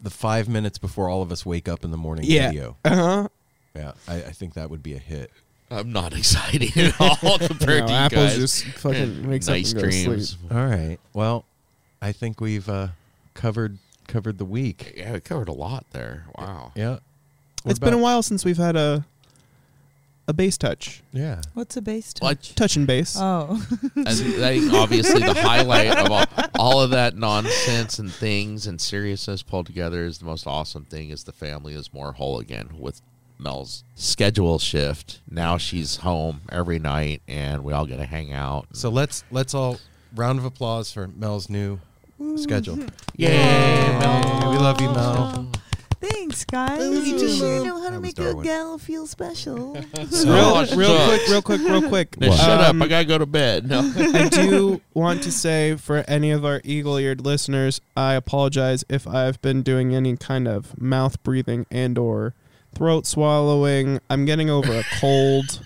the five minutes before all of us wake up in the morning Yeah. video. Uh huh. Yeah, I, I think that would be a hit. I'm not excited at all compared to you Apple's guys. just fucking wakes nice up and goes to dreams. sleep. All right. Well, I think we've uh, covered covered the week. Yeah, we covered a lot there. Wow. Yeah. What It's been a while since we've had a a bass touch, Yeah. What's a bass Well, I- touch? touch and bass. Oh, And I think obviously the highlight of all, all of that nonsense and things and seriousness pulled together is the most awesome thing is the family is more whole again with Mel's schedule shift. Now she's home every night and we all get to hang out. So let's let's all round of applause for Mel's new schedule. Yay, Mel. We love you, Mel. thanks, guys. Love you You too, sure know how to was make Darwin. a gal feel special. Real, real quick, real quick, real quick. Now shut Um, up. I got to go to bed. No. I do want to say for any of our eagle-eared listeners, I apologize if I've been doing any kind of mouth breathing and or throat swallowing. I'm getting over a cold.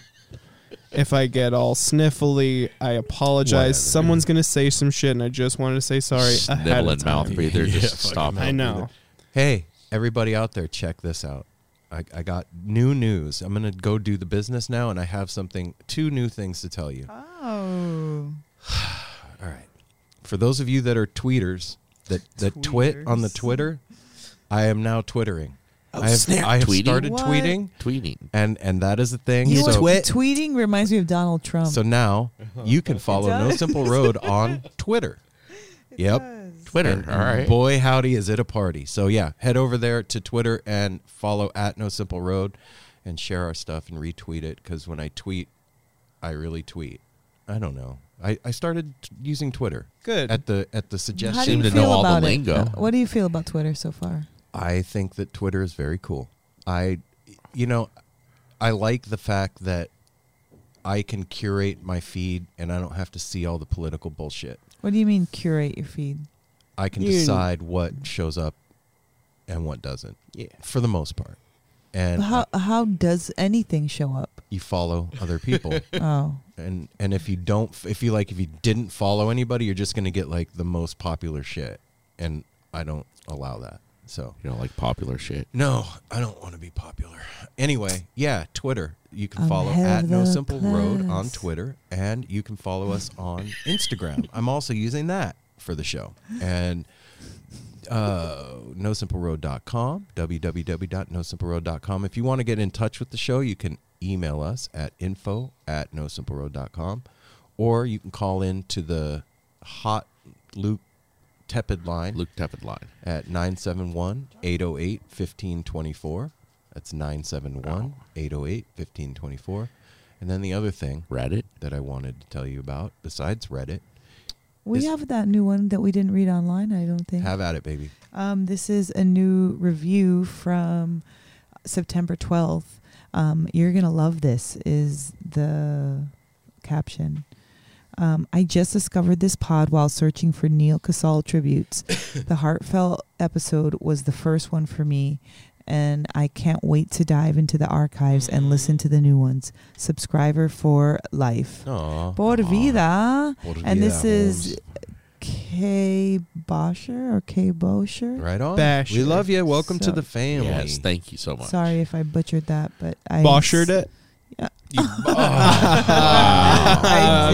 If I get all sniffly, I apologize. Whatever, Someone's gonna say some shit, and I just wanted to say sorry ahead of Sniveling time. mouth breather. Yeah, Just fucking stop mouth I it. know. Hey, everybody out there, check this out. I, I got new news. I'm gonna go do the business now, and I have something, two new things to tell you. Oh. All right. For those of you that are tweeters, that that twit on the Tweeters. Twitter. I am now twittering. Oh, I have, snap. I have Tweeting? started What? tweeting, Tweeting. and and that is a thing. You know so, what? Tweeting reminds me of Donald Trump. so now you can follow No does. Simple Road on Twitter. Yep. Twitter. And, All right. Boy, howdy, is it a party. So, yeah, head over there to Twitter and follow at No Simple Road and share our stuff and retweet it because when I tweet, I really tweet. I don't know. I, I started t- using Twitter Good. at the at the How do suggestion. you to feel know all the about it? lingo. What do you feel about Twitter so far? I think that Twitter is very cool. I, you know, I like the fact that I can curate my feed and I don't have to see all the political bullshit. What do you mean curate your feed? I can You- decide what shows up and what doesn't. Yeah. For the most part. And How how does anything show up? you follow other people. Oh, and and if you don't if you like if you didn't follow anybody, you're just going to get like the most popular shit. And I don't allow that. So You know, like popular shit. No, I don't want to be popular. Anyway, yeah, Twitter. You can I'm follow at No of the Simple Road on. Twitter, and you can follow us on Instagram. I'm also using that for the show. And uh, nosimpleroad.com, www.nosimpleroad.com. If you want to get in touch with the show, you can email us at info at nosimpleroad.com, or you can call in to the hot Luke Tepid line Luke Tepid line. at 971 808 1524. That's 971 808 1524. And then the other thing Reddit. that I wanted to tell you about, besides Reddit, we have that new one that we didn't read online. I don't think. have at it, baby. Um, this is a new review from September 12th. Um, you're going to love this, is the caption. Um, I just discovered this pod while searching for Neal Casal tributes. the heartfelt episode was the first one for me, and I can't wait to dive into the archives and listen to the new ones. Subscriber for life. Aw. Por vida. Por And this is Holmes. K. Bosher or K. Bosher. Right on. Basher. We love you. Welcome to the family. Yes, thank you so much. Sorry if I butchered that, but I Boshered it. I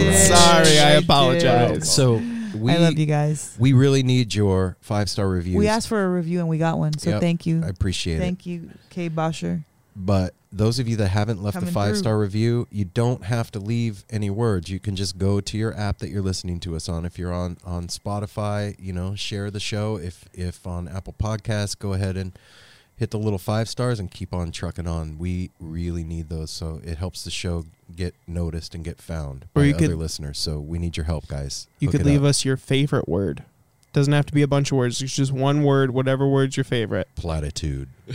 I'm sorry. I I did. apologize. So we, I love you guys. we really need your five star reviews. We asked for a review and we got one, so Yep. thank you. I appreciate it. Thank you, Kay Bosher. But those of you that haven't left Coming a five star review, you don't have to leave any words. You can just go to your app that you're listening to us on. If you're on on Spotify, you know, share the show. If if on Apple Podcasts, go ahead and hit the little five stars and keep on trucking on. We really need those, so it helps the show get noticed and get found Or by you other could- listeners. So we need your help, guys. You Hook could leave up. us your favorite word. Doesn't have to be a bunch of words. It's just one word, whatever word's your favorite. platitude.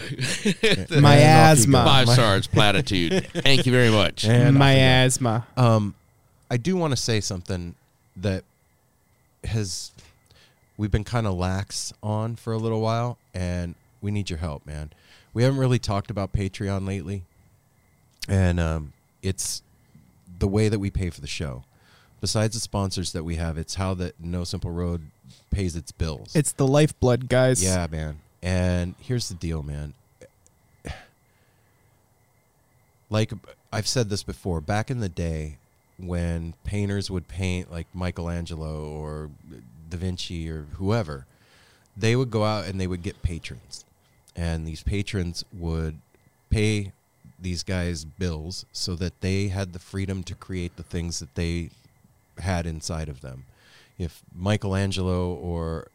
Miasma. Five stars, platitude. Thank you very much. And off you go. Miasma. Um, I do want to say something that has we've been kind of lax on for a little while, and we need your help, man. We haven't really talked about Patreon lately, and um, it's the way that we pay for the show. Besides the sponsors that we have, it's how that No Simple Road pays its bills. It's the lifeblood, guys. Yeah, man. And here's the deal, man. Like I've said this before, back in the day when painters would paint like Michelangelo or Da Vinci or whoever, they would go out and they would get patrons. And these patrons would pay these guys bills so that they had the freedom to create the things that they had inside of them. If Michelangelo or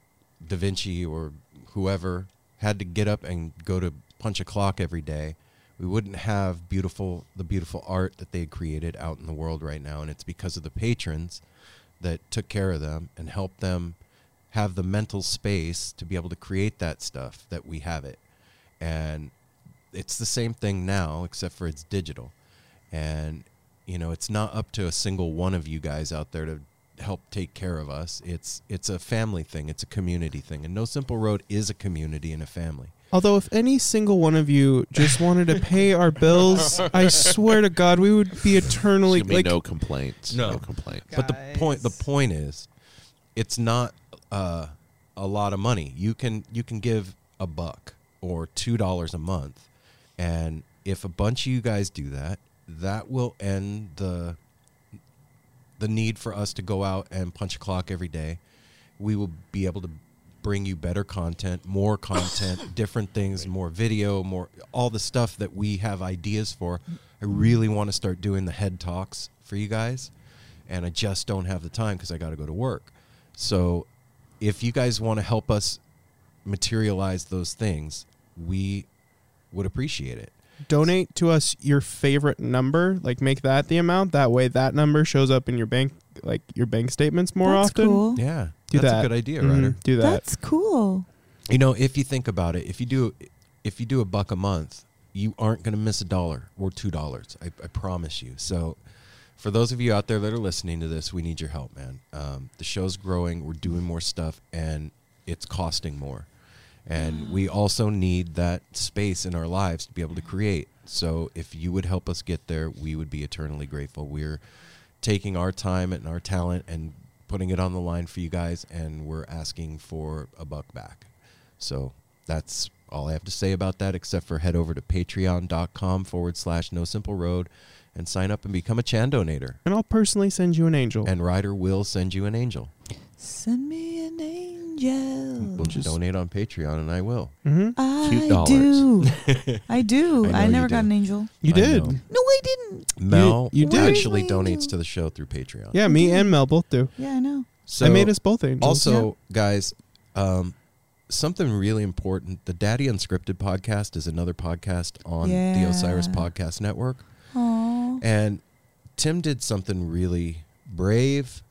Da Vinci or whoever had to get up and go to punch a clock every day, we wouldn't have beautiful the beautiful art that they created out in the world right now. And it's because of the patrons that took care of them and helped them have the mental space to be able to create that stuff that we have it. And it's the same thing now, except for it's digital. And, you know, it's not up to a single one of you guys out there to help take care of us. It's it's a family thing, it's a community thing. And No Simple Road is a community and a family. Although, if any single one of you just wanted to pay our bills, I swear to God, we would be eternally There's gonna be like. no complaints. No. No, complaints. But the point the point is, it's not uh, a lot of money. You can you can give a buck or two dollars a month, and if a bunch of you guys do that, that will end the the need for us to go out and punch a clock every day. We will be able to bring you better content, more content, different things, more video, more all the stuff that we have ideas for. I really want to start doing the head talks for you guys, and I just don't have the time because I got to go to work. So, if you guys want to help us materialize those things, we would appreciate it. Donate to us your favorite number. Like make that the amount. That way, that number shows up in your bank, like your bank statements more That's often. cool. Yeah, Do that's that. a good idea, Mhm. Ryder. Do that. That's cool. You know, if you think about it, if you do if you do a buck a month, you aren't going to miss a dollar or two dollars. I, I promise you. So, for those of you out there that are listening to this, we need your help, man. Um, the show's growing. We're doing more stuff, and it's costing more. And we also need that space in our lives to be able to create. So, if you would help us get there, we would be eternally grateful. We're taking our time and our talent and putting it on the line for you guys, and we're asking for a buck back. So that's all I have to say about that, except for head over to patreon.com forward slash no simple road and sign up and become a Chan donator. and I'll personally send you an angel. And Ryder will send you an angel. Send me an angel. We'll just donate on Patreon, and I will. Mm-hmm. I Cute dollars. do. I do. I know I, you never got do. an angel. You I did. know. No, I didn't. Mel you did. actually Where's my donates angel? to the show through Patreon. Yeah, me and Mel both do. Yeah, I know. So I made us both angels. Also, guys, um, something really important. The Daddy Unscripted podcast is another podcast on the Yeah. Osiris Podcast Network. Aww. And Tim did something really brave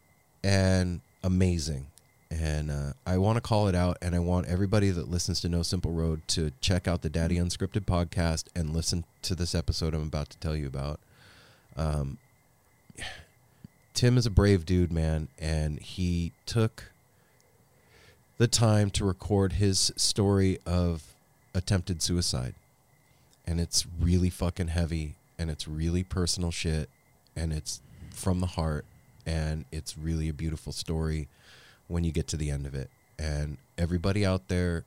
and amazing. And uh, I want to call it out, and I want everybody that listens to No Simple Road to check out the Daddy Unscripted podcast and listen to this episode I'm about to tell you about. Um, Tim is a brave dude, man, and he took the time to record his story of attempted suicide. And it's really fucking heavy and it's really personal shit and it's from the heart and it's really a beautiful story when you get to the end of it. And everybody out there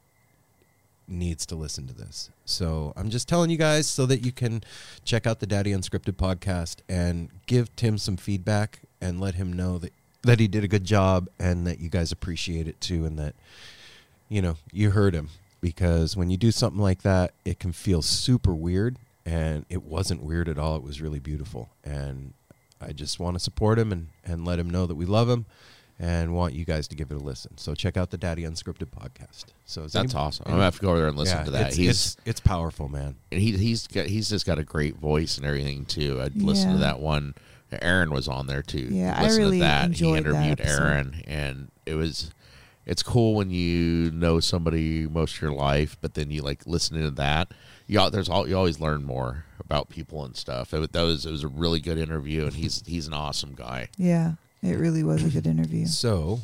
needs to listen to this. So I'm just telling you guys so that you can check out the Daddy Unscripted podcast and give Tim some feedback and let him know that that he did a good job and that you guys appreciate it too and that you know you heard him because when you do something like that it can feel super weird and it wasn't weird at all it was really beautiful and I just want to support him and and let him know that we love him and want you guys to give it a listen. So check out the Daddy Unscripted podcast. So is That's any- awesome. I'm gonna have to go over there and listen yeah, to that. It's, he's it's it's powerful, man. and he he's got he's just got a great voice and everything too. I'd listen to that one. Aaron was on there too. Yeah, I really to that. enjoyed he interviewed episode. Aaron, and it was it's cool when you know somebody most of your life, but then you like listening to that. You there's all you always learn more about people and stuff. It, that was it was a really good interview, and he's he's an awesome guy. Yeah, it really was a good interview. So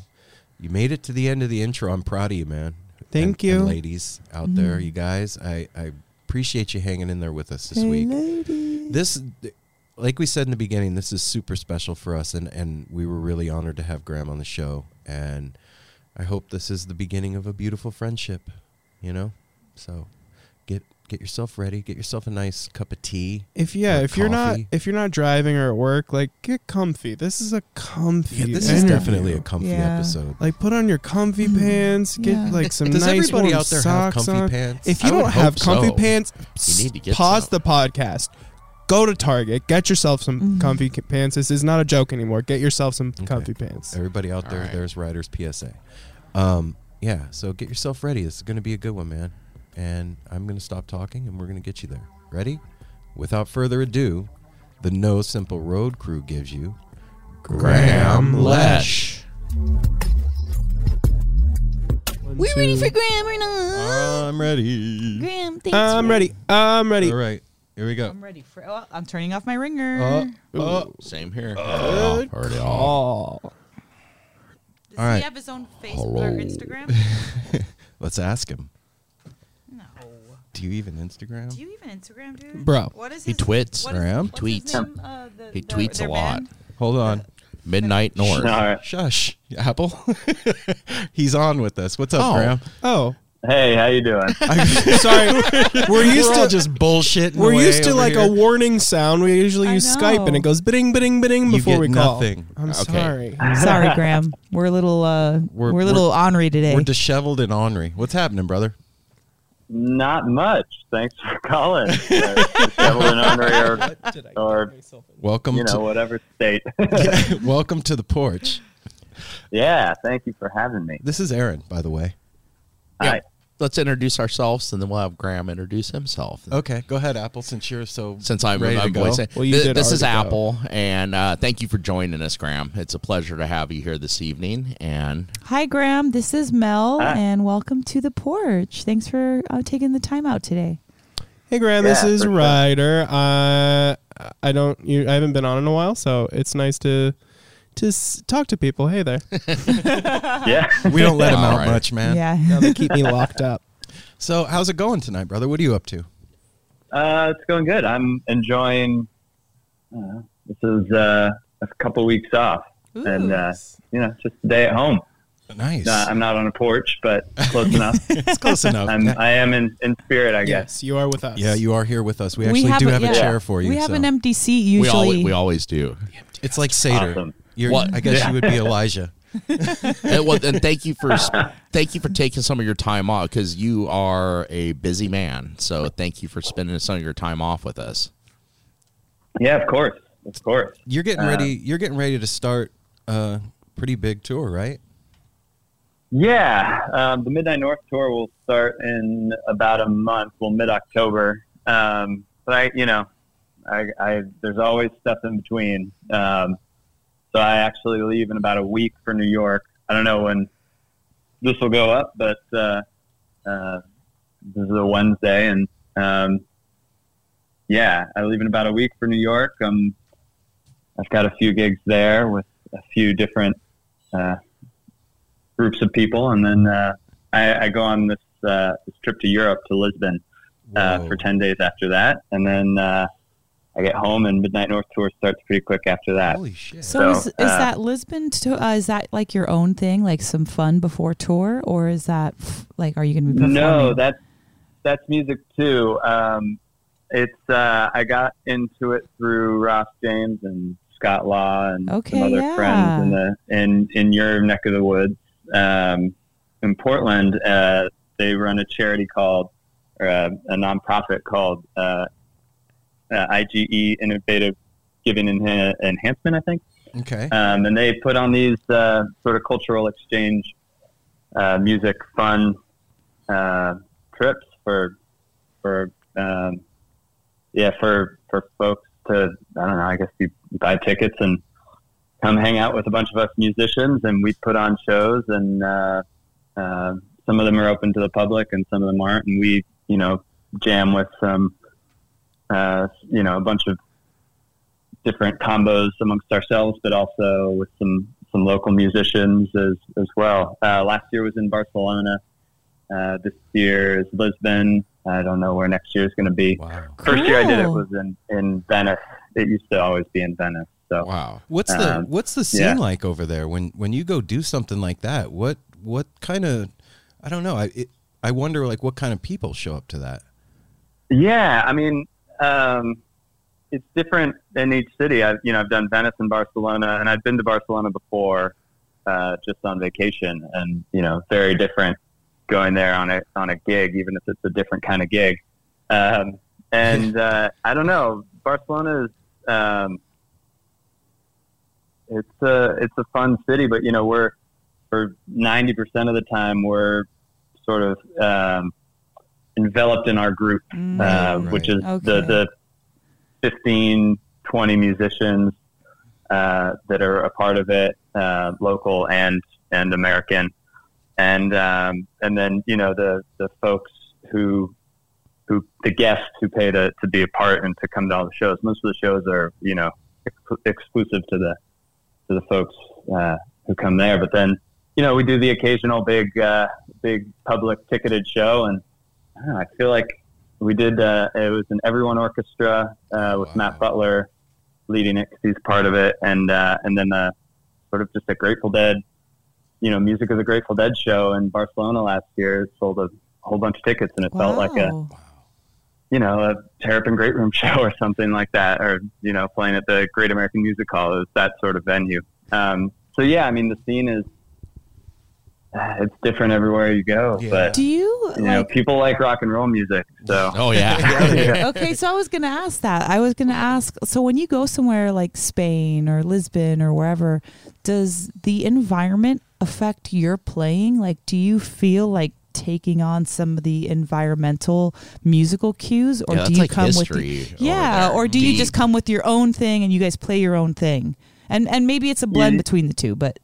you made it to the end of the intro. I'm proud of you, man. Thank And- you. and ladies out there, Mm. you guys. I I appreciate you hanging in there with us this hey, week. lady. this like we said in the beginning this is super special for us and and we were really honored to have Grahame on the show and i hope this is the beginning of a beautiful friendship you know so get get yourself ready get yourself a nice cup of tea If yeah, or if you're not if you're not driving or at work, like get comfy. This is a comfy. yeah, this is definitely a comfy Yeah. episode like put on your comfy Mm, pants. Get yeah. like some does nice everybody warm out there have comfy on. pants If you would don't have comfy so. pants, You need to get pause some. the podcast. Go to Target. Get yourself some Mhm. comfy pants. This is not a joke anymore. Get yourself some Okay. comfy pants. everybody out there All right. there's riders psa um yeah so get yourself ready this is going to be a good one man and i'm going to stop talking and we're going to get you there ready without further ado the no simple road crew gives you Grahame Lesh. we ready for Grahame or not? i'm ready Grahame, thanks. I'm for- ready. I'm ready. all right here we go I'm ready for. Oh, I'm turning off my ringer. Uh, uh, Same here. Good Heard it all. call. Does all right. he have his own Facebook or Instagram? let's ask him no. Do you even instagram Do you even Instagram, dude? Bro. What is He his, twits. what is- Grahame? what's his Tweets. name, uh, the- He the- tweets their a lot. band? hold on Midnight North. shush apple he's on with us what's up Oh. Grahame Oh, Hey, how you doing? Sorry, we're used We're to just bullshit. we're away used to over like here. a warning sound. We usually I use Skype, and know. it goes bidding, bidding, bidding You before get we call. nothing. I'm Okay. sorry. Sorry, Grahame. We're a little uh we're, We're- a little ornery today. We're disheveled and ornery. What's happening, brother? Not much. Thanks for calling. Uh, Evelyn Honorary or, or Welcome you know to whatever state. welcome to the porch. yeah, thank you for having me. This is Aaron, by the way. Hi. Let's introduce ourselves, and then we'll have Grahame introduce himself. Okay, go ahead, Apple. Since you're so Since I'm, ready to I'm go. voicing, Well, you Th- did this is already go. Apple, and uh, thank you for joining us, Grahame. It's a pleasure to have you here this evening. And Hi, Grahame. This is Mel, Hi. and welcome to the porch. Thanks for uh, taking the time out today. Hey, Grahame. this is for sure. Ryder. Uh, I don't. You, I haven't been on in a while, so it's nice to to s- talk to people. Hey there. Yeah. we don't let him out right. much, man. Yeah. now they keep me locked up. So, how's it going tonight, brother? What are you up to? Uh, it's going good. I'm enjoying. Uh, this is uh, a couple weeks off, and uh, you know, just a day at home. Nice. Uh, I'm not on a porch, but close enough. it's close enough. I'm, I am in, in spirit, I guess. Yes, you are with us. yeah, you are here with us. We actually do a- have a yeah. chair for you. We have so. an empty seat we, usually. al- we always do. It's like Seder. Awesome. You're, What? I guess you would be Elijah. and, well, and thank you for thank you for taking some of your time off because you are a busy man. So thank you for spending some of your time off with us. Yeah, of course, of course. You're getting Uh, ready. You're getting ready to start a pretty big tour, right? Yeah, um, the Midnight North tour will start in about a month, well, mid October. Um, but I, you know, I, I there's always stuff in between. Um, so I actually leave in about a week for New York. I don't know when this will go up, but uh, uh, this is a Wednesday, and um, yeah, I leave in about a week for New York. Um, I've got a few gigs there with a few different. Uh, groups of people, and then uh, I, I go on this, uh, this trip to Europe to Lisbon uh, for ten days after that, and then uh, I get home, and Midnight North tour starts pretty quick after that. Holy shit! so, So, is, is uh, that Lisbon? To, uh, is that like your own thing, like some fun before tour, or is that like are you going to be performing? No, that's that's music too. Um, it's uh, I got into it through Ross James and Scott Law and Okay, some other yeah. friends in the in in your neck of the woods. Um, in Portland, uh, they run a charity called or uh, a nonprofit called uh, uh, IGE Innovative Giving Enha- Enhancement, I think Okay. um, and they put on these uh, sort of cultural exchange, uh, music fun uh, trips for for um, yeah for for folks to I don't know I guess you buy tickets and come hang out with a bunch of us musicians and we put on shows and uh, uh, some of them are open to the public and some of them aren't and we you know jam with some uh, you know a bunch of different combos amongst ourselves, but also with some some local musicians as as well. Uh, last year was in Barcelona. Uh, this year is Lisbon. I don't know where next year is going to be. Wow. First year I did it was in in Venice. It used to always be in Venice. So Wow. What's the Um, What's the scene yeah. like over there when when you go do something like that? What what kind of I don't know. I it, I wonder like what kind of people show up to that. Yeah, I mean, um, it's different in each city. I've you know I've done Venice and Barcelona, and I've been to Barcelona before, uh, just on vacation, and you know very different going there on a on a gig, even if it's a different kind of gig. Um, and uh, I don't know, Barcelona is um, it's a it's a fun city, but you know we're for ninety percent of the time we're sort of um, enveloped in our group Mm. uh, Right, which is right. the, the 15, 20 musicians uh, that are a part of it, uh, local and and American, and um, and then you know the the folks who who the guests who pay to, to be a part and to come to all the shows. Most of the shows are you know ex- exclusive to the to the folks uh, who come there, but then you know we do the occasional big uh, big public ticketed show and. I, know, I feel like we did. Uh, it was an everyone orchestra uh, with Matt Butler leading it 'cause he's part of it, and uh, and then uh, sort of just a Grateful Dead, you know, music of the Grateful Dead show in Barcelona last year sold a whole bunch of tickets, and it felt like a you know a Terrapin Grate Room show or something like that, or you know playing at the Great American Music Hall. It was that sort of venue. Um, so yeah, I mean the scene is it's different everywhere you go, Yeah. but Do you you know people like rock and roll music, so Oh yeah. okay, so I was going to ask that. I was going to ask so when you go somewhere like Spain or Lisbon or wherever, does the environment affect your playing? Like, do you feel like taking on some of the environmental musical cues, or Yeah, do you like come with the, yeah, or do you just come with your own thing and you guys play your own thing? And and maybe it's a blend Yeah. between the two, but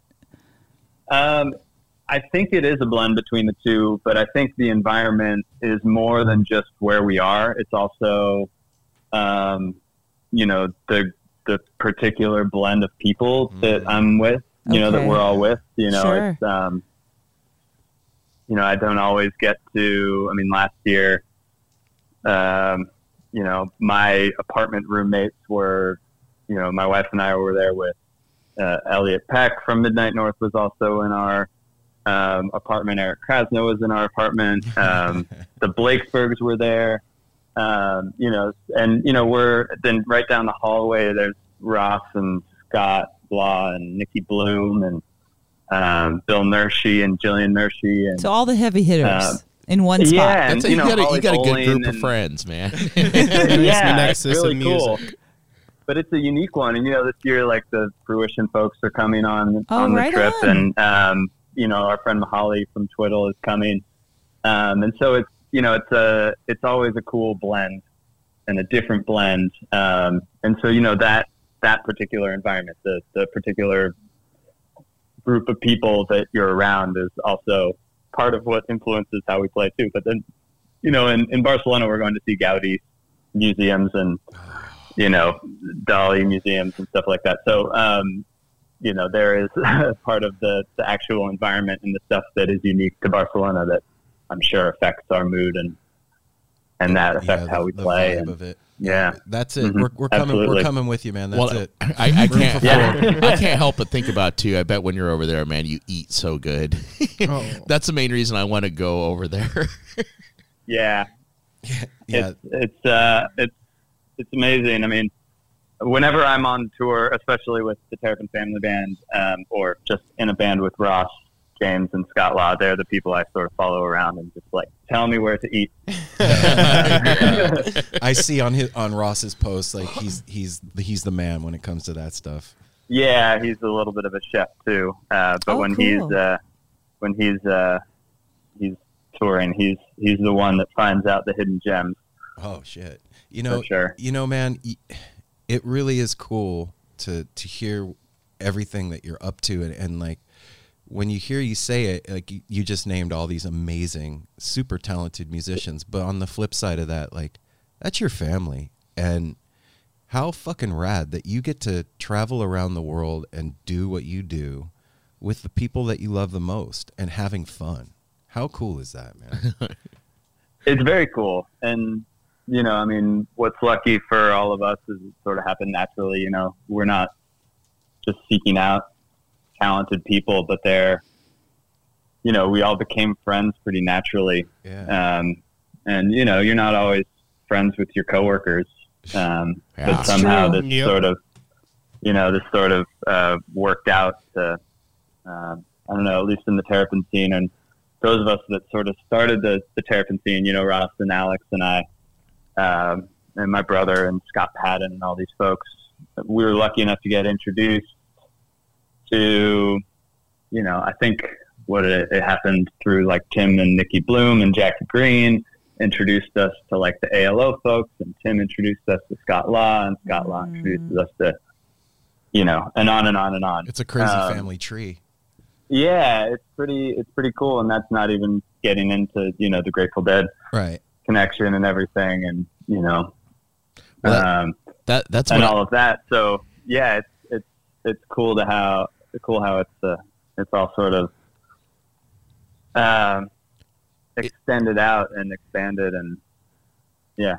Um, I think it is a blend between the two, but I think the environment is more than just where we are. It's also, um, you know, the the particular blend of people that I'm with. You know, that we're all with. You know, Sure. it's um, you know, I don't always get to. I mean, last year, um, you know, my apartment roommates were, you know, my wife and I were there with uh, Elliot Peck from Midnight North was also in our um, apartment. Eric Krasno was in our apartment. Um, the Blakesbergs were there. Um, you know, and you know we're then right down the hallway. There's Ross and Scott Law and Nikki Bluhm and um, Bill Nershi and Jillian Nershi and so all the heavy hitters Uh, in one spot. yeah, and That's a, you you, know got a, Holly you got a good Bowling group of friends, man. yeah, nexus it's really in cool. music. But it's a unique one, and you know, this year, like the fruition folks are coming on Oh, on the right trip, on. and um, you know, our friend Mihali from Twiddle is coming, um, and so it's you know, it's a it's always a cool blend and a different blend, um, and so you know that that particular environment, the the particular group of people that you're around is also part of what influences how we play too. But then, you know, in, in Barcelona, we're going to see Gaudi museums and, you know, Dali museums and stuff like that. So, um, you know, there is part of the, the actual environment and the stuff that is unique to Barcelona that I'm sure affects our mood and, and that affects Yeah, how we the play. And, of it. yeah. That's it. Mhm. We're, we're coming. We're coming with you, man. That's well, it. I, I can't. Yeah. I can't help but think about too. I bet when you're over there, man, you eat so good. Oh. That's the main reason I want to go over there. yeah. Yeah, it's it's uh it's it's amazing. I mean, whenever I'm on tour, especially with the Terrapin Family Band, um, or just in a band with Ross, James, and Scott Law, they're the people I sort of follow around and just like tell me where to eat. I see on his on Ross's post like he's he's he's the man when it comes to that stuff. Yeah, he's a little bit of a chef too. Uh, but Oh, when cool. he's uh, when he's uh, he's touring, he's he's the one that finds out the hidden gems. Oh shit! You know, For sure. you know, man, y- it really is cool to to hear everything that you're up to, and, and like when you hear you say it, like you, you just named all these amazing, super talented musicians. But on the flip side of that, like that's your family, and how fucking rad that you get to travel around the world and do what you do with the people that you love the most and having fun. How cool is that, man? it's very cool and you know i mean what's lucky for all of us is it sort of happened naturally you know we're not just seeking out talented people but they're you know we all became friends pretty naturally Yeah. um, and you know you're not always friends with your coworkers um, Yeah. but somehow True. this Yep. sort of you know this sort of uh, worked out to um, i don't know at least in the terrapin scene and those of us that sort of started the, the terrapin scene you know ross and alex and i um, and my brother and scott patton and all these folks we were lucky enough to get introduced to you know i think what it, it happened through like tim and nikki bluhm and jackie greene introduced us to like the alo folks and tim introduced us to scott law and scott law Mm. introduced us to you know and on and on and on It's a crazy Um, family tree. yeah it's pretty it's pretty cool and that's not even getting into you know the grateful dead Right. Connection and everything and you know Well, um, That that's and what I- all of that so yeah it's it's it's cool to how cool how it's uh, it's all sort of um, extended out and expanded and yeah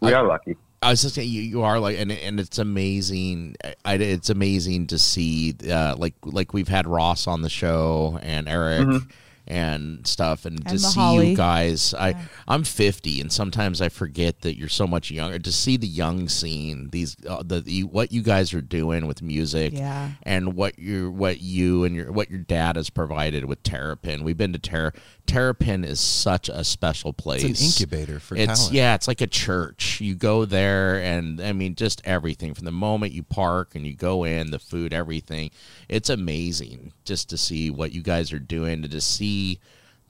we I- are lucky I was just saying you, you are like and and it's amazing. I, it's amazing to see uh, like like we've had Ross on the show and Eric Mhm. And stuff, and, to the see Holly. you guys. I I'm 50, and sometimes I forget that you're so much younger. To see the young scene, these uh, the, the what you guys are doing with music, Yeah. and what you what you and your what your dad has provided with Terrapin. We've been to Terra Terrapin is such a special place. It's an incubator for It's talent. yeah, it's like a church. You go there, and I mean, just everything from the moment you park and you go in, the food, everything. It's amazing just to see what you guys are doing, and to see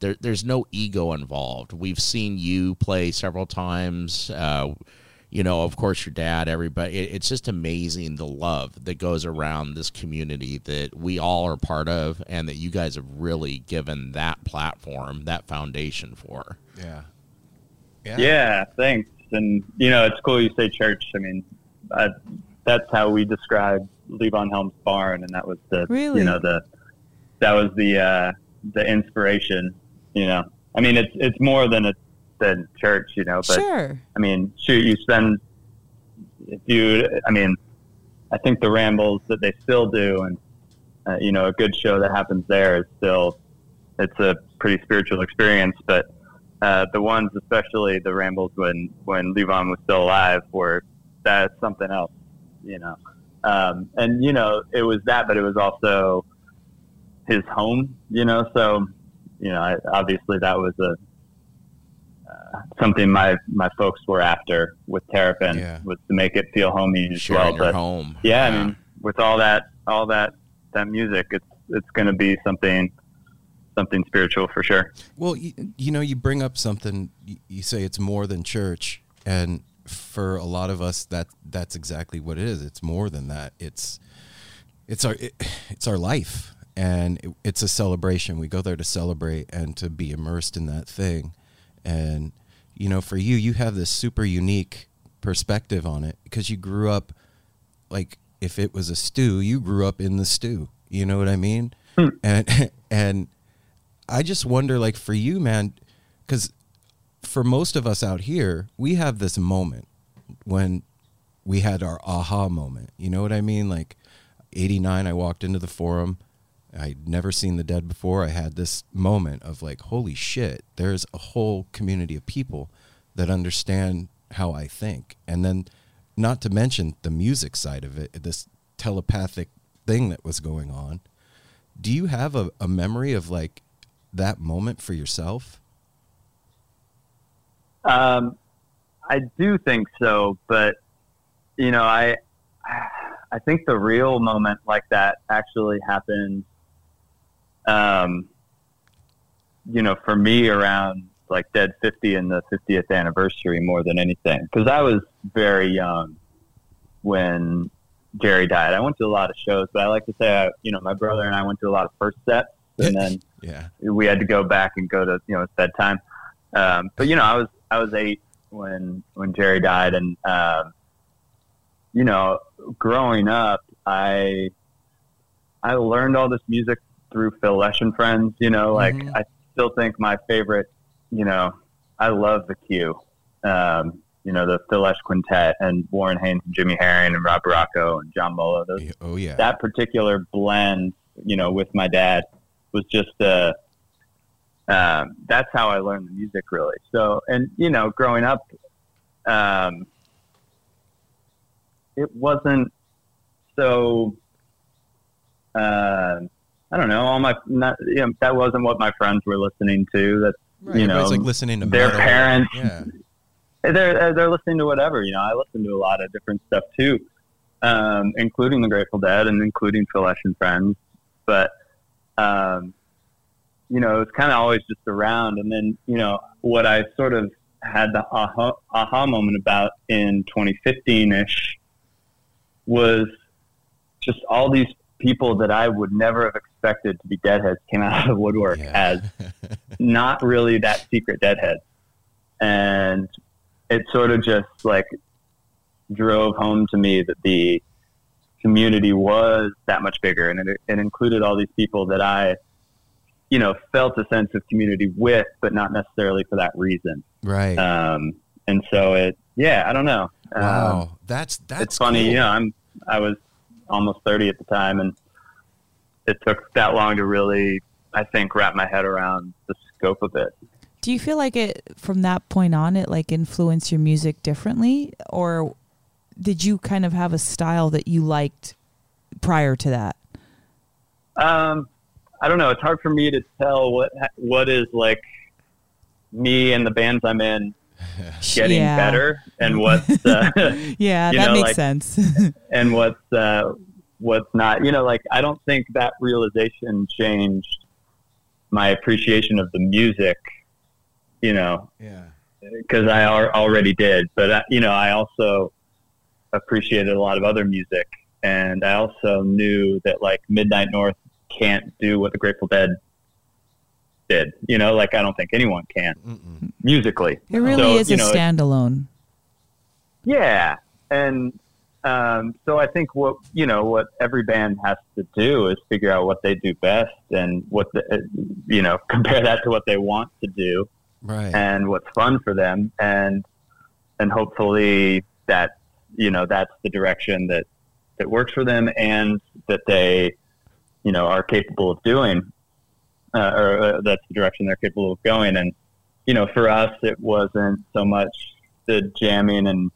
there, there's no ego involved. We've seen you play several times. Uh, you know, of course, your dad, everybody. It, it's just amazing the love that goes around this community that we all are part of, and that you guys have really given that platform, that foundation for. Yeah. Yeah, thanks. And you know, it's cool you say church. I mean, uh, that's how we describe Levon Helm's barn, and that was the Really? you know the that was the uh, the inspiration. You know, I mean, it's it's more than a than church. You know, but sure. I mean, shoot, you spend if you. I mean, I think the rambles that they still do, and uh, you know, a good show that happens there is still it's a pretty spiritual experience. But uh, the ones, especially the rambles when when Levon was still alive, were that's something else. You know, um, and you know, it was that, but it was also his home. You know, so you know, I, obviously that was a uh, something my my folks were after with Terrapin Yeah. was to make it feel homey as Sharing well. your But home. yeah, I mean, with all that all that that music, it's it's going to be something something spiritual for sure. Well, you, you know, you bring up something. You, you say it's more than church, and for a lot of us, that that's exactly what it is. It's more than that. It's it's our it, it's our life, and it, it's a celebration. We go there to celebrate and to be immersed in that thing. And you know, for you, you have this super unique perspective on it because you grew up like if it was a stew, you grew up in the stew. You know what I mean? Hmm. And and I just wonder, like for you, man, because for most of us out here, we have this moment when we had our aha moment. You know what I mean? Like '89, I walked into the forum. I'd never seen the dead before. I had this moment of like, holy shit, there's a whole community of people that understand how I think. And then, not to mention the music side of it, this telepathic thing that was going on. Do you have a, a memory of like that moment for yourself? Um, I do think so, but you know, I I think the real moment like that actually happened. Um, you know, for me around like Dead Fifty and the 50th anniversary more than anything, because I was very young when Jerry died. I went to a lot of shows, but I like to say, I, you know, my brother and I went to a lot of first sets, and then Yeah. we had to go back and go to you know it's bedtime. Um, but you know, I was I was eight when when Jerry died, and um, you know, growing up, I I learned all this music through Phil Lesh and friends. You know, like Mhm. I still think my favorite. You know, I love the Q. Um, you know, the Phil Lesh Quintet and Warren Haynes and Jimmy Herring and Rob Barraco and John Molo. Those Oh yeah. that particular blend, you know, with my dad was just uh um, that's how I learned the music really. So, and you know, growing up, um, it wasn't so. Uh, I don't know. All my not, you know, that wasn't what my friends were listening to. That Right, you know, like listening to their metal. parents Yeah. they're they're listening to whatever. You know, I listen to a lot of different stuff too, um, including the Grateful Dead and including Phil Lesh and Friends. But um, you know, it's kind of always just around. And then you know, what I sort of had the aha, aha moment about in 2015 ish was just all these people that I would never have expected to be deadheads came out of the woodwork Yeah. as not really that secret deadhead. And it sort of just like drove home to me that the community was that much bigger and it, it included all these people that I, you know, felt a sense of community with, but not necessarily for that reason. Right. Um, and so it, yeah, I don't know. Um, wow. That's that's it's funny, cool. you know, I'm I was almost 30 at the time, and it took that long to really I think wrap my head around the scope of it. Do you feel like it from that point on it like influenced your music differently or did you kind of have a style that you liked prior to that? Um, I don't know. It's hard for me to tell what what is like me and the bands I'm in getting Yeah. better, and what's uh, Yeah, that know, makes like- sense. and what's uh, what's not. You know, like I don't think that realization changed my appreciation of the music. You know, Yeah. because I al- already did. But uh, you know, I also appreciated a lot of other music, and I also knew that like Midnight North can't do what the Grateful Dead did. You know, like I don't think anyone can Mm-mm. musically. It really So, is you a know, it- standalone. Yeah, and um, so I think what you know what every band has to do is figure out what they do best and what the, uh, you know compare that to what they want to do Right. and what's fun for them and and hopefully that you know that's the direction that that works for them and that they you know are capable of doing uh, or uh, that's the direction they're capable of going and you know for us it wasn't so much the jamming and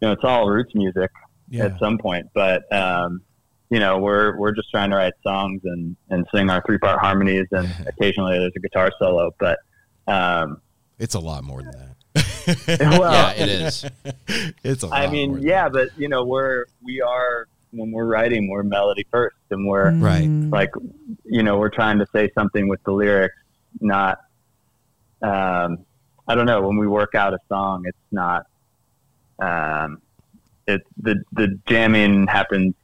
you know it's all roots music yeah. at some point but um you know we're we're just trying to write songs and and sing our three part harmonies and occasionally there's a guitar solo but um It's a lot more than that. well, yeah, it is. it's a lot I mean, yeah, but you know, we're we are when we're writing, we're melody first, and we're Right. Mm. like, you know, we're trying to say something with the lyrics, not. Um, I don't know. When we work out a song, it's not. Um, it's the the jamming happens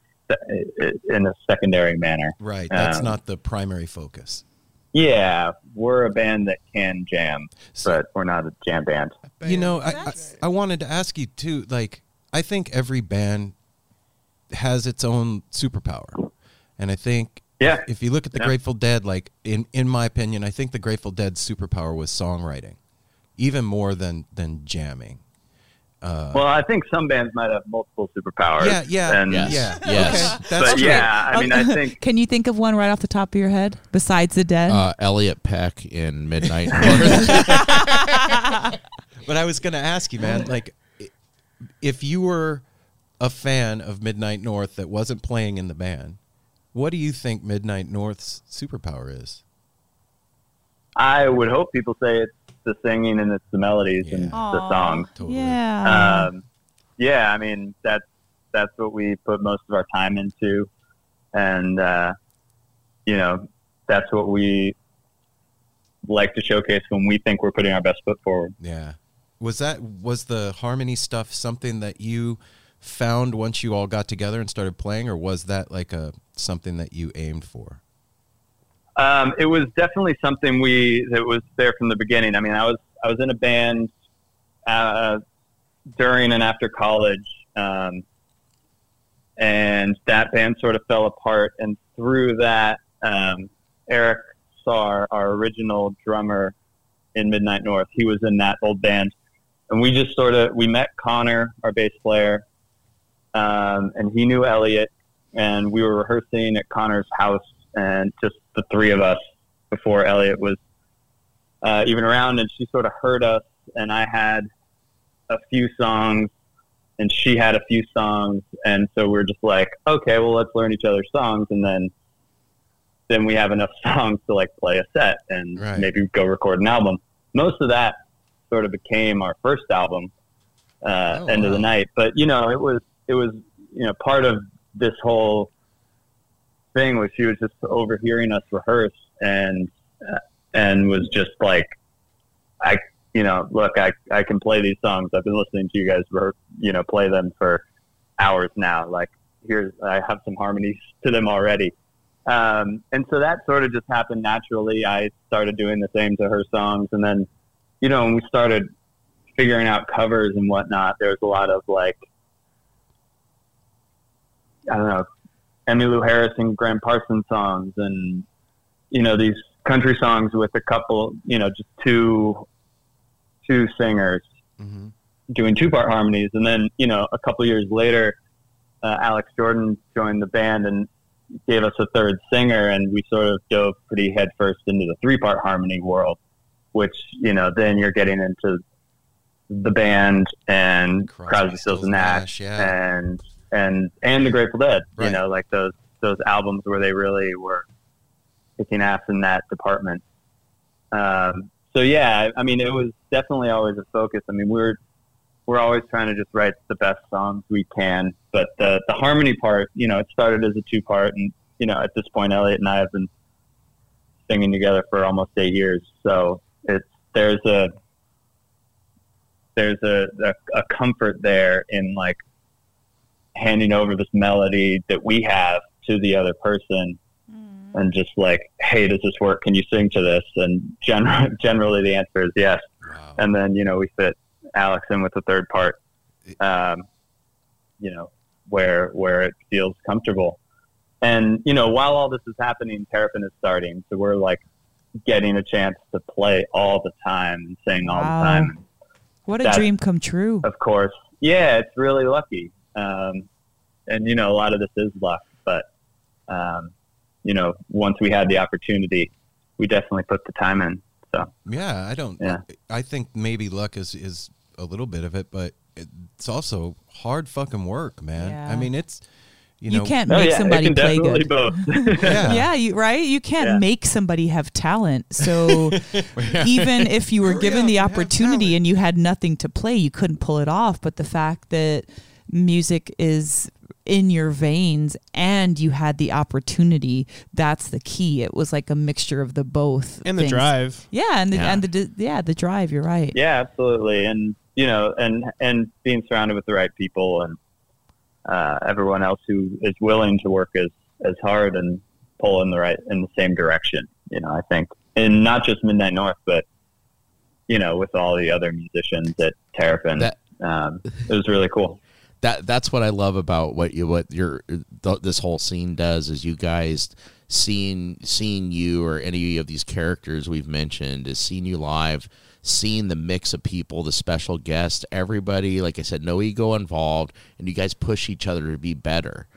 in a secondary manner. Right. That's Um, not the primary focus. Yeah, we're a band that can jam, So- but we're not a jam band. You know, I, I I wanted to ask you too. Like, I think every band has its own superpower, and I think Yeah. if you look at the Yeah. Grateful Dead, like in in my opinion, I think the Grateful Dead's superpower was songwriting, even more than than jamming. Uh, Well, I think some bands might have multiple superpowers. yeah, yeah, and, Yes. yeah. Yes. Okay, that's but true. yeah, I mean, I think Can you think of one right off the top of your head besides the dead? Uh, Elliot Peck in Midnight But I was going to ask you, man, like, if you were a fan of Midnight North that wasn't playing in the band, what do you think Midnight North's superpower is? I would hope people say it's the singing and it's the melodies and Yeah. the songs. Totally. yeah. Um, yeah, I mean that's that's what we put most of our time into, and uh, you know that's what we like to showcase when we think we're putting our best foot forward. Yeah. Was that was the harmony stuff something that you found once you all got together and started playing, or was that like a something that you aimed for? Um, it was definitely something we that was there from the beginning. I mean, I was I was in a band uh, during and after college, um, and that band sort of fell apart. And through that, um, Eric Sarr, our original drummer in Midnight North, he was in that old band, and we just sort of we met Connor, our bass player, um, and he knew Elliot, and we were rehearsing at Connor's house, and just the three of us before Elliot was uh, even around, and she sort of heard us, and I had a few songs, and she had a few songs, and so we are just like, okay, well, let's learn each other's songs, and then then we have enough songs to like play a set and Right. maybe go record an album. Most of that sort of became our first album, uh, Oh, End of the. Night. But you know, it was it was you know part of this whole thing was she was just overhearing us rehearse and uh, and was just like, I you know look I I can play these songs. I've been listening to you guys you know play them for hours now. Like here's I have some harmonies to them already. Um, and so that sort of just happened naturally. I started doing the same to her songs, and then, you know, when we started figuring out covers and whatnot, there was a lot of like, I don't know, Emmylou Harris and Gram Parsons songs, and you know these country songs with a couple, you know, just two, two singers Mm-hmm. doing two part harmonies. And then, you know, a couple years later, uh, Alex Jordan joined the band and gave us a third singer, and we sort of dove pretty headfirst into the three part harmony world, which you know then you're getting into the band and Crosby, Crosby, Stills, and Nash, Nash, yeah. and and and the Grateful Dead. Right. You know, like those those albums where they really were kicking ass in that department. Um, so yeah, I, mean, it was definitely always a focus. I mean, we're we're always trying to just write the best songs we can, but the the harmony part, you know, it started as a two part, and you know, at this point, Elliot and I have been singing together for almost eight years. So it's there's a there's a, a, a comfort there in like handing over this melody that we have to the other person and just like, hey, does this work? Can you sing to this? And gen- generally the answer is yes. Wow. And then, you know, we fit Alex in with the third part, um, you know, where, where it feels comfortable. And, you know, while all this is happening, Terrapin is starting. So we're like getting a chance to play all the time and sing all Wow. the time What a That's- dream come true. of course. Yeah, it's really lucky. Um, and you know, a lot of this is luck, but um, you know, once we had the opportunity, we definitely put the time in. So Yeah, I don't. Yeah. I think maybe luck is is a little bit of it, but it's also hard fucking work, man. Yeah. I mean, it's you You, can't Oh, make yeah, somebody can play good. both. yeah, Yeah, you right. You can't Yeah. make somebody have talent. So even if you were Hurry given up the opportunity and you had nothing to play, you couldn't pull it off. But the fact that music is in your veins and you had the opportunity, that's the key. It was like a mixture of the both. And the things. drive. Yeah, and the Yeah. and the yeah, the drive, you're right. yeah, absolutely. And you know, and and being surrounded with the right people and uh, everyone else who is willing to work as as hard and pull in the right in the same direction. You know, I think, and not just Midnight North, but you know, with all the other musicians at Terrapin, That- um, it was really cool. That that's what I love about what you what your th- this whole scene does is you guys seeing seeing you or any of these characters we've mentioned is seeing you live seeing the mix of people the special guests everybody like I said no ego involved and you guys push each other to be better.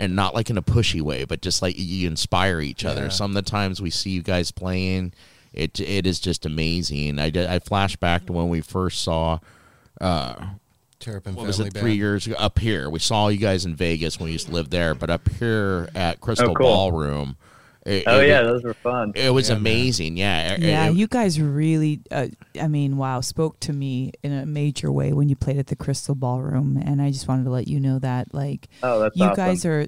And not like in a pushy way but just like you inspire each other. Yeah. some of the times we see you guys playing it it is just amazing. I, did- I flash back to when we first saw uh, Terrapin what was Family it Band. three years ago up here we saw you guys in vegas when we used to live there but up here at crystal Oh, cool. ballroom it, Oh it, yeah, those were fun. it was Yeah, man. amazing yeah It- Yeah, it- you guys really, uh, I mean, wow, spoke to me in a major way when you played at the Crystal Ballroom. And I just wanted to let you know that, like, Oh, that's you awesome. guys are,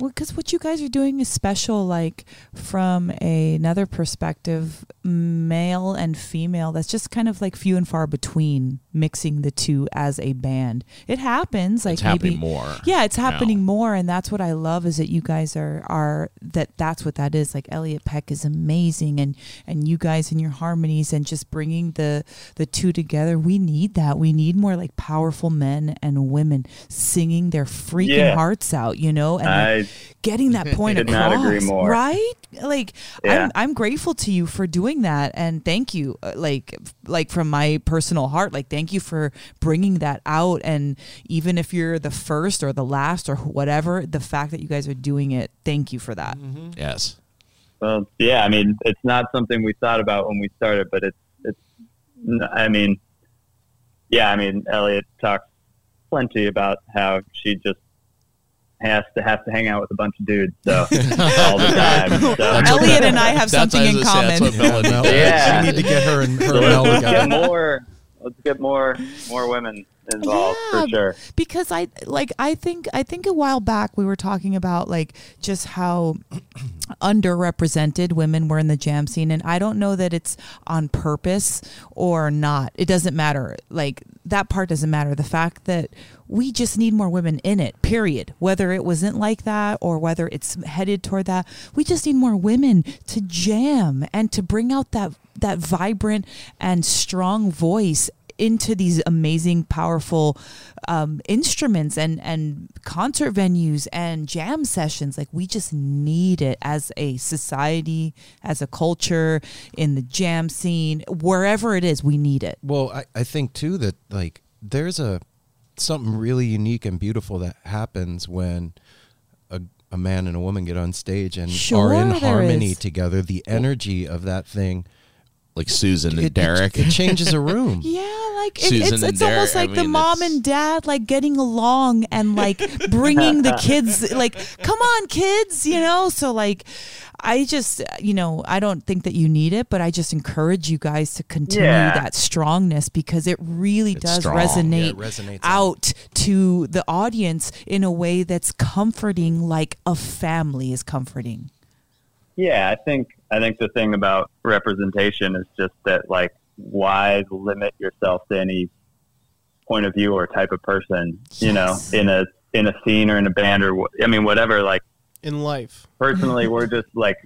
well, because what you guys are doing is special, like, from a, another perspective, male and female, that's just kind of like few and far between mixing the two as a band. It happens, like, it's happening maybe. more Yeah, it's now. happening more, and that's what I love is that you guys are are that that's what that is. Like Elliot Peck is amazing, and and you guys and your harmonies and just bringing the the two together. We need that. We need more like powerful men and women singing their freaking Yeah. hearts out. You know, and like, getting that point Could across. not agree more. Right? Like Yeah. I'm I'm grateful to you for doing that and thank you uh, like like from my personal heart like thank you for bringing that out and even if you're the first or the last or whatever the fact that you guys are doing it thank you for that. yes Well, yeah, I mean, it's not something we thought about when we started, but it's it's. I mean, yeah, I mean, Elliot talks plenty about how she just has to have to hang out with a bunch of dudes, so all the time. So, Elliot and I have something in was gonna say, common. that's what Mel and- Mel- Yeah. we need to get her and her so and Mel let's, let's get together. more. Let's get more more women involved Yeah, for sure. because I like I think I think a while back we were talking about like just how underrepresented women were in the jam scene and I don't know that it's on purpose or not. It doesn't matter. Like that part doesn't matter. The fact that we just need more women in it. Period. Whether it wasn't like that or whether it's headed toward that, we just need more women to jam and to bring out that that vibrant and strong voice into these amazing, powerful um, instruments and and concert venues and jam sessions. Like we just need it as a society, as a culture, in the jam scene, wherever it is. We need it. Well, I, I think too that like there's a something really unique and beautiful that happens when a, a man and a woman get on stage and Sure are in harmony is. together, the energy of that thing, Like Susan and it, Derek. it, it changes a room. Yeah, like it, Susan it's and it's almost Derek, I like the mom it's- and dad like getting along and like bringing the kids like come on kids, you know? So like I just you know, I don't think that you need it, but I just encourage you guys to continue Yeah. that strongness because it really It's does strong. resonate, Yeah, it resonates out to the audience in a way that's comforting like a family is comforting. Yeah, I think I think the thing about representation is just that like why limit yourself to any point of view or type of person, you know, in a in a scene or in a band or I mean whatever like in life. personally we're just like,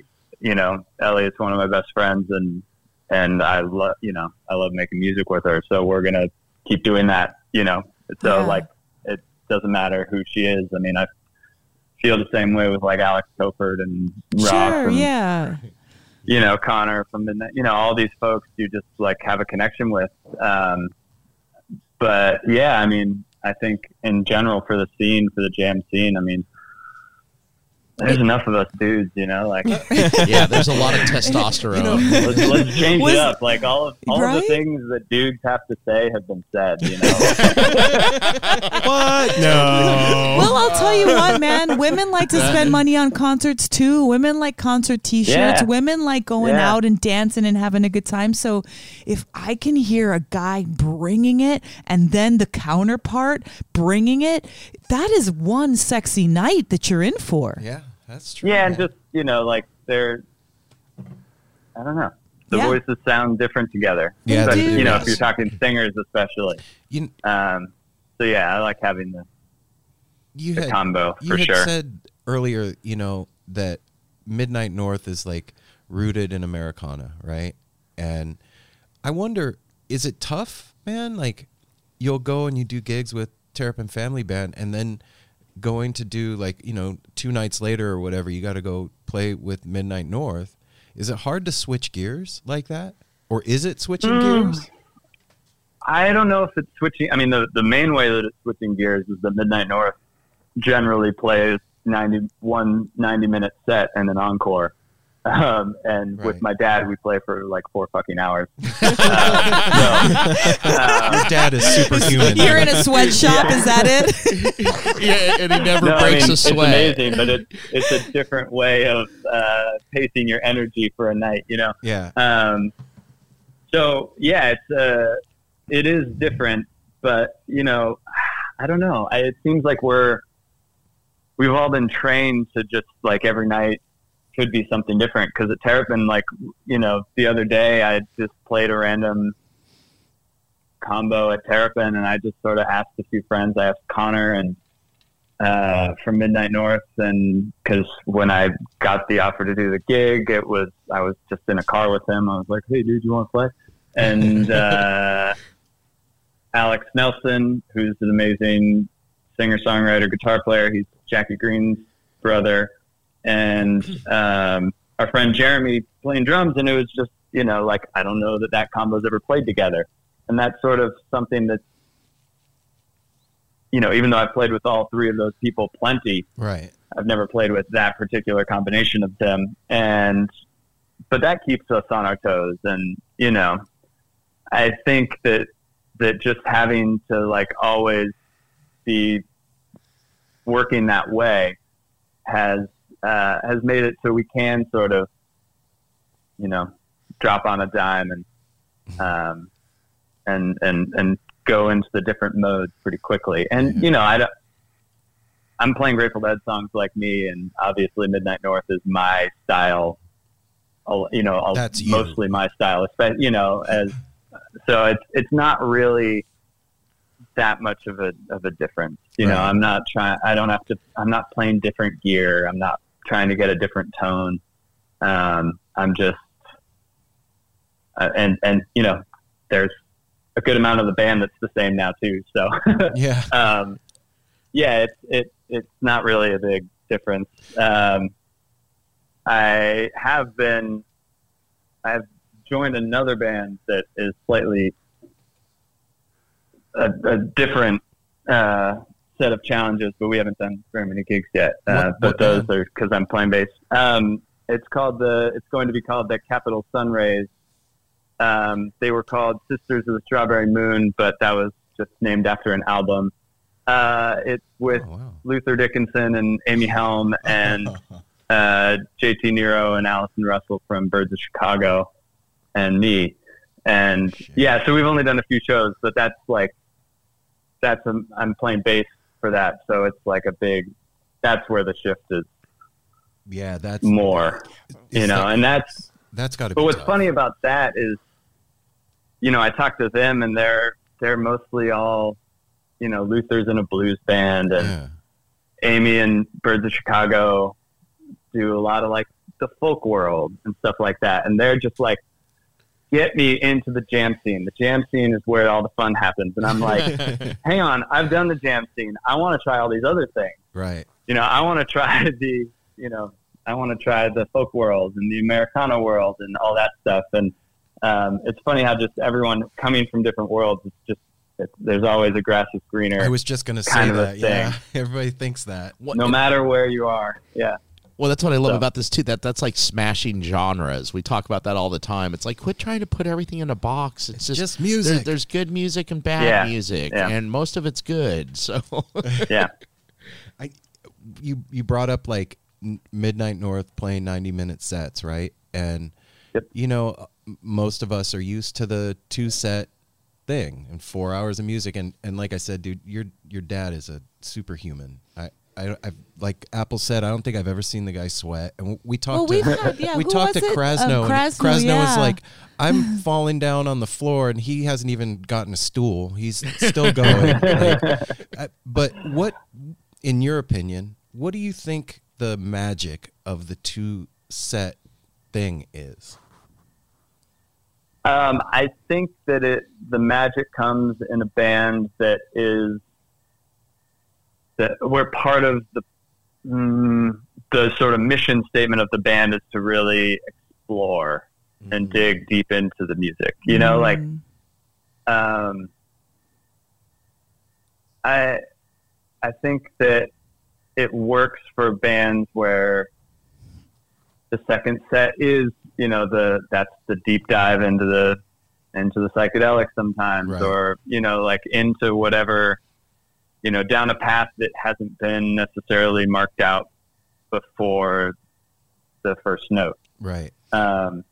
you know, Elliot's one of my best friends and and I love, you know, I love making music with her, so we're going to keep doing that, you know. So Yeah. like it doesn't matter who she is. I mean, I feel the same way with like Alex Topert and Ross Sure, and yeah. You know, Connor from the, you know, all these folks you just like have a connection with. Um, but yeah, I mean, I think in general for the scene, for the jam scene, I mean, there's enough of us dudes, you know, like yeah, there's a lot of testosterone. let's, let's change Was- it up. Like all of all of the things that dudes have to say have been said, you know. What? No. Well, I'll tell you what, man. Women like to spend money on concerts too. Women like concert T-shirts. Yeah. Women like going Yeah. out and dancing and having a good time. So, if I can hear a guy bringing it and then the counterpart bringing it, that is one sexy night that you're in for. Yeah, that's true. yeah, and just you know, like they're, I don't know, the Yeah. voices sound different together. Yeah, Especially, they do. you know, if you're talking singers, especially. you, Um, so yeah, I like having the, you the had combo you for had sure. said earlier, you know, that Midnight North is like rooted in Americana, right? And I wonder, is it tough, man? Like, you'll go and you do gigs with Terrapin Family Band, and then going to do like you know two nights later or whatever, you got to go play with Midnight North. Is it hard to switch gears like that, or is it switching Mm. gears? I don't know if it's switching. I mean, the the main way that it's switching gears is that Midnight North generally plays 91, 90 minute set and an encore. Um, and Right. with my dad, we play for like four fucking hours. Uh, so, um, Your dad is superhuman. You're in a sweatshop, is that it? yeah, and he never no, I breaks mean, a it's sweat. amazing, but it, it's a different way of uh, pacing your energy for a night. You know. yeah, Um, so yeah, it's uh, it is different, but you know, I don't know. I, it seems like we're we've all been trained to just like every night could be something different. Because at Terrapin, like you know, the other day I just played a random combo at Terrapin, and I just sort of asked a few friends. I asked Connor and uh, from Midnight North, and because when I got the offer to do the gig, it was I was just in a car with him. I was like, "Hey, dude, you want to play?" And uh, Alex Nelson, who's an amazing singer, songwriter, guitar player, he's Jackie Greene's brother, and um, our friend Jeremy playing drums, and it was just you know like I don't know that that combo's ever played together, and that's sort of something that's you know even though I've played with all three of those people plenty, right. I've never played with that particular combination of them, and but that keeps us on our toes, and you know, I think that that just having to like always be working that way has uh, has made it so we can sort of, you know, drop on a dime and um, and and and go into the different modes pretty quickly, and you know, I don't. I'm playing Grateful Dead songs like me, and obviously Midnight North is my style. You know, That's you. mostly my style, especially you know, as so it's it's not really that much of a of a difference. You know, I'm not trying. I don't have to. I'm not playing different gear. I'm not trying to get a different tone. Um, I'm just uh, and and you know, there's a good amount of the band that's the same now too. So Yeah. um, yeah, it's it, it's not really a big difference. Um, I have been, I've joined another band that is slightly a, a different uh, set of challenges, but we haven't done very many gigs yet. Uh, What- but what those are because I'm playing bass. Um, it's called the. It's going to be called the Capital Sunrays. Um, they were called Sisters of the Strawberry Moon, but that was just named after an album. Uh, it's with Oh, wow. Luther Dickinson and Amy Helm and uh, JT Nero and Allison Russell from Birds of Chicago and me. And yeah, so we've only done a few shows, but that's like, that's, i I'm playing bass for that. So it's like a big, that's where the shift is yeah, that's more, you know, that- and that's, that's got to be. but what's tough. funny about that is, you know, I talked to them and they're, they're mostly all, you know, Luther's in a blues band and, Yeah. Amy and Birds of Chicago do a lot of like the folk world and stuff like that. And they're just like, get me into the jam scene. The jam scene is where all the fun happens. And I'm like, hang on, I've done the jam scene. I want to try all these other things. right. You know, I want to try the, you know, I want to try the folk world and the Americana world and all that stuff. And um, it's funny how just everyone coming from different worlds, it's just, it's, there's always a grass is greener. I was just gonna say kind of a that. Yeah, everybody thinks that. What- no matter where you are. Yeah. Well, that's what I love So- about this too. That that's like smashing genres. We talk about that all the time. It's like quit trying to put everything in a box. It's, It's just, just music. There, there's good music and bad Yeah, music, yeah. and most of it's good. So Yeah. I you you brought up like Midnight North playing 90 minute sets, right? And Yep. you know, uh, most of us are used to the two set thing and 4 hours of music and and like I said, dude, your your dad is a superhuman. I I I've, like Apple said, I don't think I've ever seen the guy sweat. And we talked Well, to we've had- yeah, we talked to? Krasno, Um, and Krasno, Krasno yeah. was like, "I'm falling down on the floor, and he hasn't even gotten a stool. He's still going." Like, I- but what, in your opinion, what do you think the magic of the two set thing is? Um, I think that it the magic comes in a band that is that we're part of the mm, the sort of mission statement of the band is to really explore and dig deep into the music. You know, like Mm. um, I I think that it works for bands where the second set is you know the that's the deep dive into the into the psychedelic sometimes Right. or you know like into whatever you know down a path that hasn't been necessarily marked out before the first note Right. um,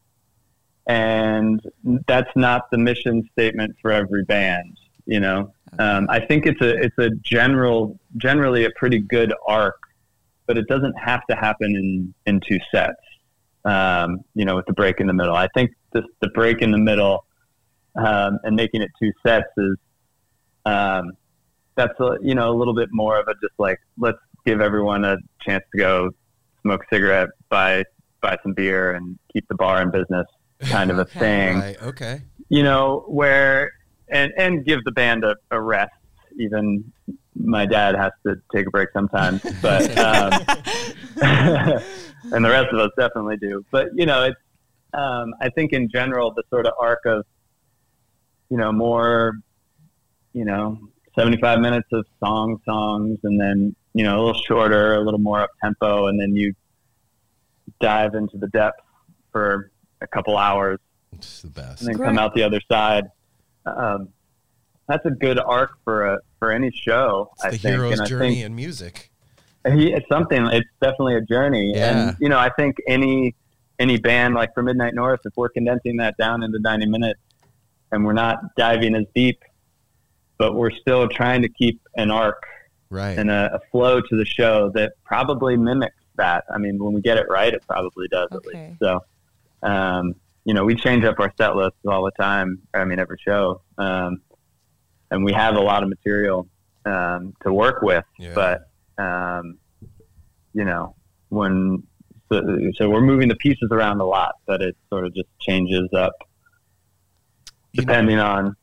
and that's not the mission statement for every band. You know, um, I think it's a it's a general generally a pretty good arc, but it doesn't have to happen in in two sets. Um, you know, with the break in the middle. I think this, the break in the middle um, and making it two sets is um, that's a, you know a little bit more of a just like let's give everyone a chance to go smoke a cigarette, buy buy some beer, and keep the bar in business kind of a thing Right. Okay. you know, where and and give the band a, a rest. Even my dad has to take a break sometimes, but um, and the rest of us definitely do. But you know, it's um, I think in general the sort of arc of you know more you know seventy five minutes of song songs, and then you know a little shorter, a little more up tempo, and then you dive into the depths for a couple hours It's the best. and then Great. come out the other side. Um, that's a good arc for a for any show. It's I the think, hero's and I journey think in music. it's something. It's definitely a journey, Yeah. and you know, I think any any band like for Midnight North, if we're condensing that down into ninety minutes, and we're not diving as deep, but we're still trying to keep an arc Right. and a, a flow to the show that probably mimics that. I mean, when we get it right, it probably does at Okay. least. So, um, you know, we change up our set lists all the time. I mean, every show, um, and we have a lot of material um, to work with. Yeah. But um, you know, when so, so we're moving the pieces around a lot, but it sort of just changes up You know- depending on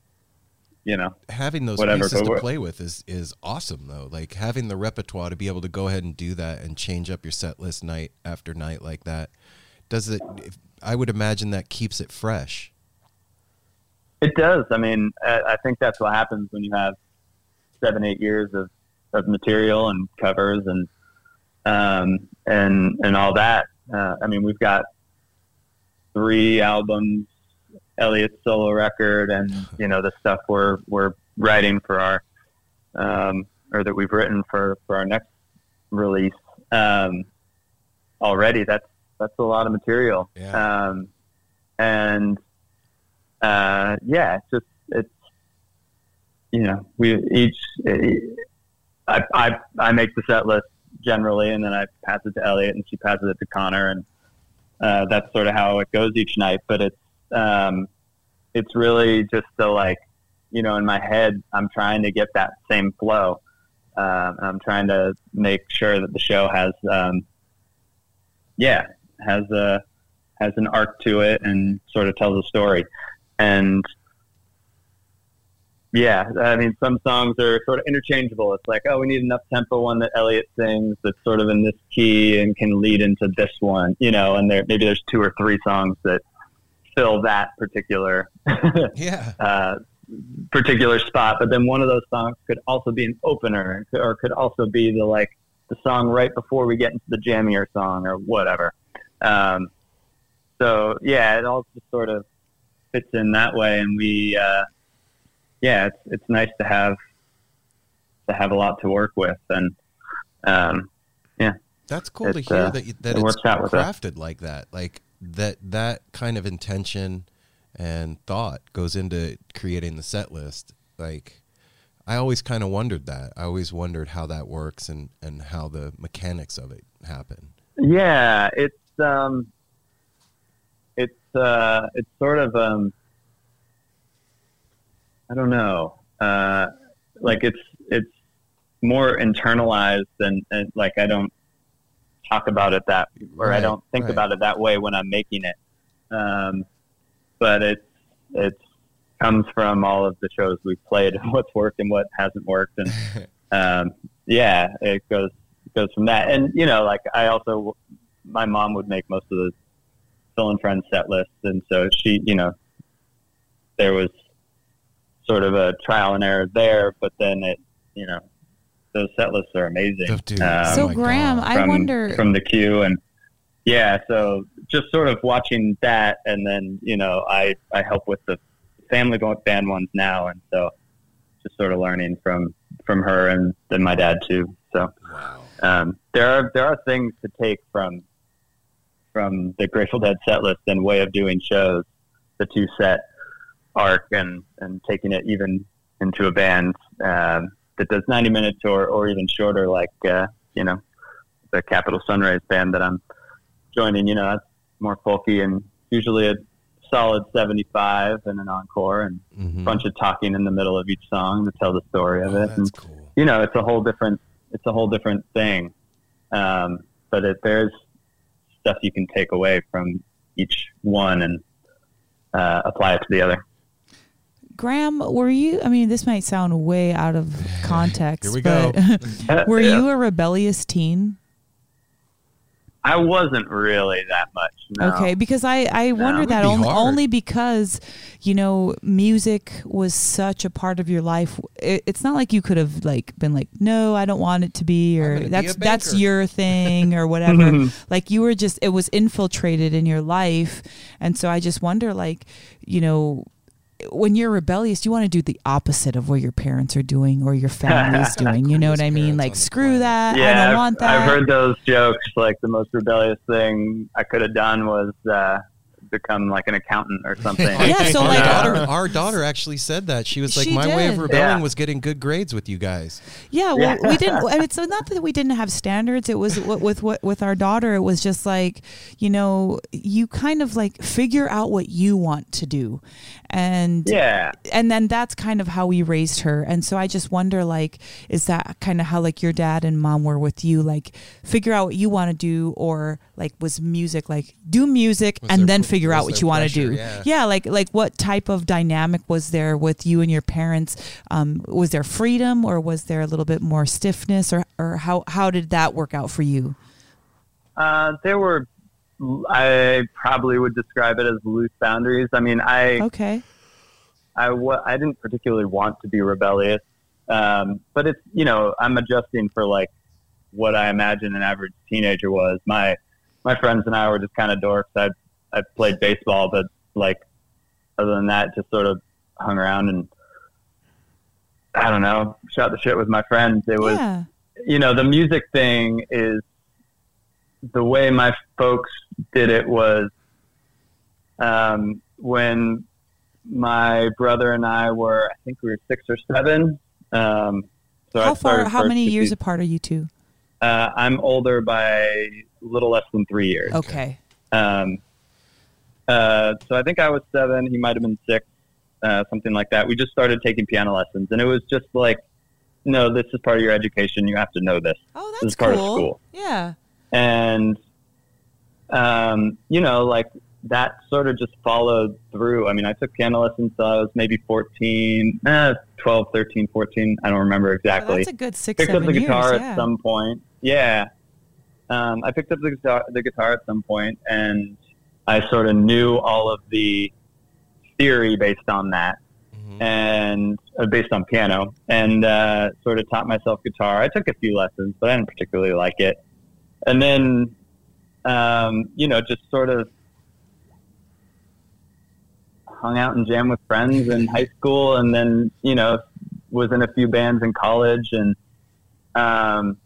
you know having those Whatever, pieces to play with is is awesome though. Like having the repertoire to be able to go ahead and do that and change up your set list night after night like that. Does it? If, I would imagine that keeps it fresh. It does. I mean, I, I think that's what happens when you have seven, eight years of of material and covers and um, and and all that. Uh, I mean, we've got three albums, Elliot's solo record, and you know the stuff we're we're writing for our um, or that we've written for for our next release. Um, already, that's that's a lot of material. Yeah. Um, and uh, yeah, it's just it's you know we each I, I I make the set list generally, and then I pass it to Elliot, and she passes it to Connor, and uh, that's sort of how it goes each night. But it's um, it's really just the like you know in my head, I'm trying to get that same flow. Um, I'm trying to make sure that the show has, um, yeah, has a has an arc to it and sort of tells a story. And yeah, I mean, some songs are sort of interchangeable. It's like, oh, we need enough tempo one that Elliot sings that's sort of in this key and can lead into this one, you know. And there maybe there's two or three songs that fill that particular Yeah. uh, particular spot. But then one of those songs could also be an opener, or could also be the like the song right before we get into the jammier song or whatever. Um, so yeah, it all just sort of fits in that way, and we, uh, yeah, it's it's nice to have to have a lot to work with, and um, yeah, That's cool to hear uh, that you- that it it's works out with us. crafted like that. Like that that kind of intention and thought goes into creating the set list. Like I always kind of wondered that. I always wondered how that works and and how the mechanics of it happen. Yeah, it's um, it's uh, it's sort of um, I don't know, uh, like it's it's more internalized than like I don't talk about it that, or I don't think right. about it that way when I'm making it. Um, but it's it's comes from all of the shows we've played and what's worked and what hasn't worked and um, yeah, it goes it goes from that. And you know, like I also, my mom would make most of the Phil and Friends set lists, and so she, you know, there was sort of a trial and error there, but then it, you know, those set lists are amazing. Oh, dude. Um, so Grahame, God. I wonder. from the queue and yeah so just sort of watching that and then you know i i help with the family band ones now and so just sort of learning from from her and then my dad too so Wow. um, there are there are things to take from from the Grateful Dead set list and way of doing shows, the two set arc and and taking it even into a band um, that does 90 minutes or or even shorter, like uh, you know the Capital Sunrise band that I'm joining. You know, that's more folky and usually a solid 75 and an encore and Mhm. a bunch of talking in the middle of each song to tell the story of Oh, it. And cool. you know, it's a whole different it's a whole different thing. Um, but it, there's stuff you can take away from each one and uh, apply it to the other. Grahame, were you? I mean, this might sound way out of context. Here we but uh, were Yeah. you a rebellious teen? I wasn't really that much. No. Okay, because I I wonder that be only, hard. only because you know music was such a part of your life. It, it's not like you could have like been like, no, I don't want it to be, or gonna be that's that's your thing or whatever. Mm-hmm. like you were just it was infiltrated in your life, and so I just wonder like you know. When you're rebellious, you want to do the opposite of what your parents are doing or your family's doing. You know what I mean? Like, screw that. I don't want that. I've heard those jokes. Like the most rebellious thing I could have done was uh, become like an accountant or something. Yeah, so, our like- daughter, our daughter actually said that she was like, She my way of did. rebelling Yeah. was getting good grades with you guys. Yeah, well, Yeah. we didn't. And it's not that we didn't have standards. It was with, with with with our daughter. It was just like you know, you kind of like figure out what you want to do, and yeah, and then that's kind of how we raised her. And so I just wonder, like, is that kind of how like your dad and mom were with you? Like, figure out what you want to do, or like was music like do music Was and there then pr- figure was out what you want to do? Yeah. like like what type of dynamic was there with you and your parents? Um, was there freedom, or was there a little bit more stiffness, or or how how did that work out for you? uh, there were. I probably would describe it as loose boundaries. I mean, I Okay, I wa- I didn't particularly want to be rebellious Um, but it's you know I'm adjusting for like what I imagine an average teenager was. My my friends and I were just kind of dorks. I I played baseball, but like other than that, just sort of hung around and I don't know, shot the shit with my friends. It was yeah. you know, the music thing is the way my folks did it was um, when my brother and I were, I think we were six or seven. Um, so I How far? How many years apart are you two? Uh, I'm older by a little less than three years. Okay. Um, uh, so I think I was seven. He might have been six, uh, something like that. We just started taking piano lessons, and it was just like, no, this is part of your education. You have to know this. Oh, that's This is part of school. Yeah. and um, you know, like that sort of just followed through. I mean, I took piano lessons till I was maybe 14, eh, 12, 13, 14. I don't remember Oh, exactly. that's a good six, picked up the years. guitar yeah. at some point. Yeah. Um, I picked up the guitar, the guitar at some point, and I sort of knew all of the theory based on that, and uh, based on piano, and uh, sort of taught myself guitar. I took a few lessons, but I didn't particularly like it. And then, um, you know, just sort of hung out and jammed with friends in high school, and then you know was in a few bands in college, and um,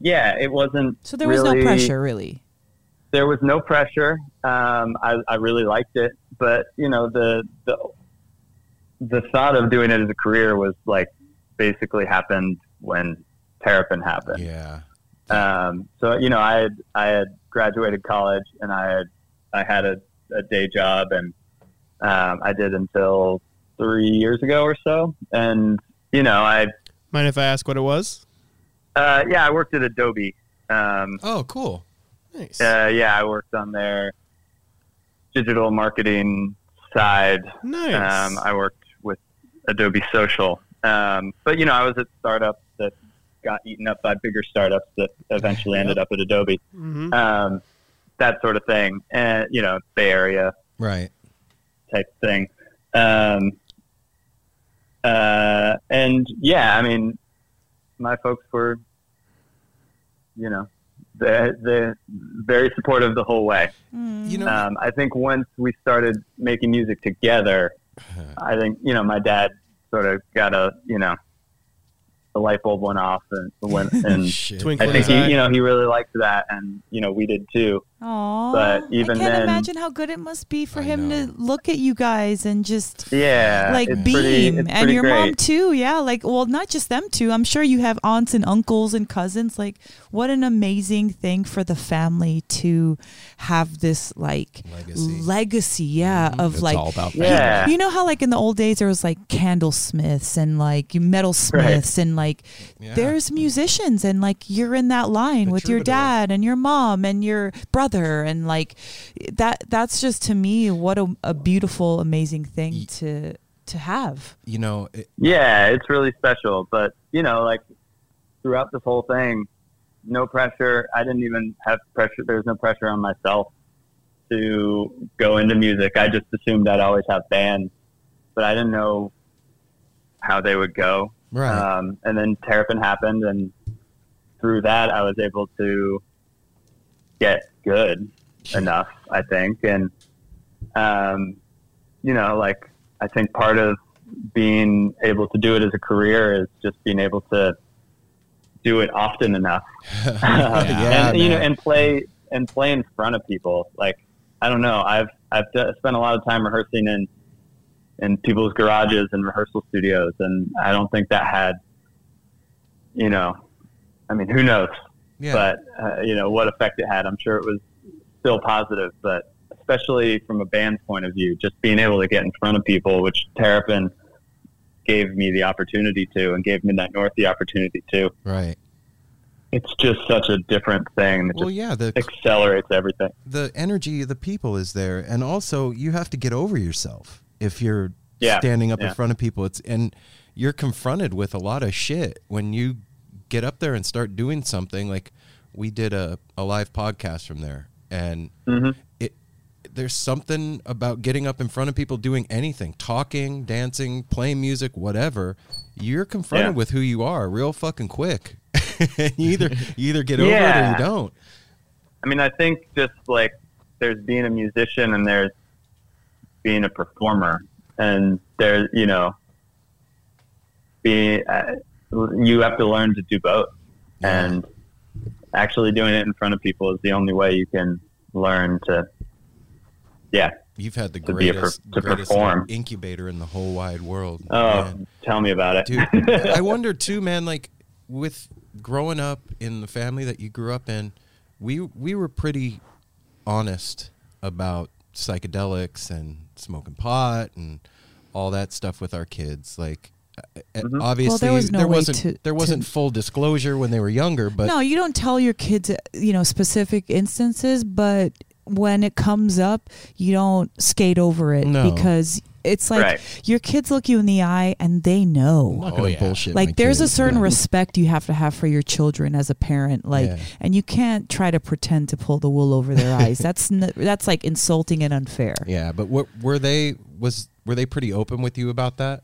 yeah, it wasn't. So there was really- no pressure, really. There was no pressure. Um, I, I really liked it, but you know the the the thought of doing it as a career was like basically happened when Terrapin happened. Yeah. Um, so you know, I had I had graduated college and I had I had a, a day job and um, I did until three years ago or so. And you know, I Mind if I ask what it was? uh, yeah, I worked at Adobe. Um, Oh, cool. Nice. uh, yeah, I worked on their digital marketing side. nice. Um, I worked with Adobe Social. Um, but you know, I was at startups that got eaten up by bigger startups that eventually ended up at Adobe. hmm um, that sort of thing, and you know, Bay Area Right. type thing. Um, uh, and yeah, I mean, my folks were, you know, they they very supportive the whole way. Mm. You know, Um, I think once we started making music together, I think you know my dad sort of got a you know the light bulb went off and went and I think he, you know he really liked that and you know we did too. Aw, But even I can't then- imagine how good it must be for I him know. to look at you guys and just Yeah, like beam pretty- and pretty your mom too yeah like well not just them two i'm sure you have aunts and uncles and cousins like what an amazing thing for the family to have this like Legacy. legacy yeah of It's like all about Mm-hmm. Yeah. you know how like in the old days there was like candlesmiths and like metalsmiths and like Yeah. there's musicians and like you're in that line The with your dad and your mom and your brother and like that that's just to me what a, a beautiful amazing thing to to have You know, it, Yeah, it's really special. But you know, like throughout this whole thing, no pressure. I didn't even have pressure. There was no pressure on myself to go into music. I just assumed I'd always have bands, but I didn't know how they would go. right. Um, and then Terrapin happened, and through that, I was able to get good enough, I think. And, um, you know, like, I think part of being able to do it as a career is just being able to do it often enough. Yeah, and, you know, and play, and play in front of people. Like, I don't know. I've, I've d- spent a lot of time rehearsing in, in people's garages and rehearsal studios. And I don't think that had, you know, I mean, who knows? Yeah. But, uh, you know, what effect it had. I'm sure it was still positive, but especially from a band's point of view, just being able to get in front of people, which Terrapin gave me the opportunity to and gave Midnight North the opportunity to. right. It's just such a different thing that Well, just yeah. The accelerates everything. the energy of the people is there, and also you have to get over yourself if you're Yeah, standing up in front of people. It's and you're confronted with a lot of shit when you get up there and start doing something. Like we did a, a live podcast from there, and Mhm. it there's something about getting up in front of people doing anything, talking, dancing, playing music, whatever. You're confronted Yeah. with who you are real fucking quick. you either you either get over it or you don't. I mean, I think just like there's being a musician and there's being a performer, and there's you know, being uh, you have to learn to do both, Yeah. and actually doing it in front of people is the only way you can learn to, yeah. You've had the per- greatest, to greatest perform. incubator in the whole wide world. Oh, man. tell me about it, dude i wonder too man like with growing up in the family that you grew up in we we were pretty honest about psychedelics and smoking pot and all that stuff with our kids like uh, Mhm. obviously was no way wasn't to- there wasn't to- full disclosure when they were younger but no, you don't tell your kids, uh, you know, specific instances, but when it comes up, you don't skate over it No. because it's like Right. your kids look you in the eye and they I'm know. not Oh, yeah. bullshit Like there's a certain but- respect you have to have for your children as a parent, like, Yeah. and you can't try to pretend to pull the wool over their eyes. That's n- that's like insulting and unfair. yeah but what were they was were they pretty open with you about that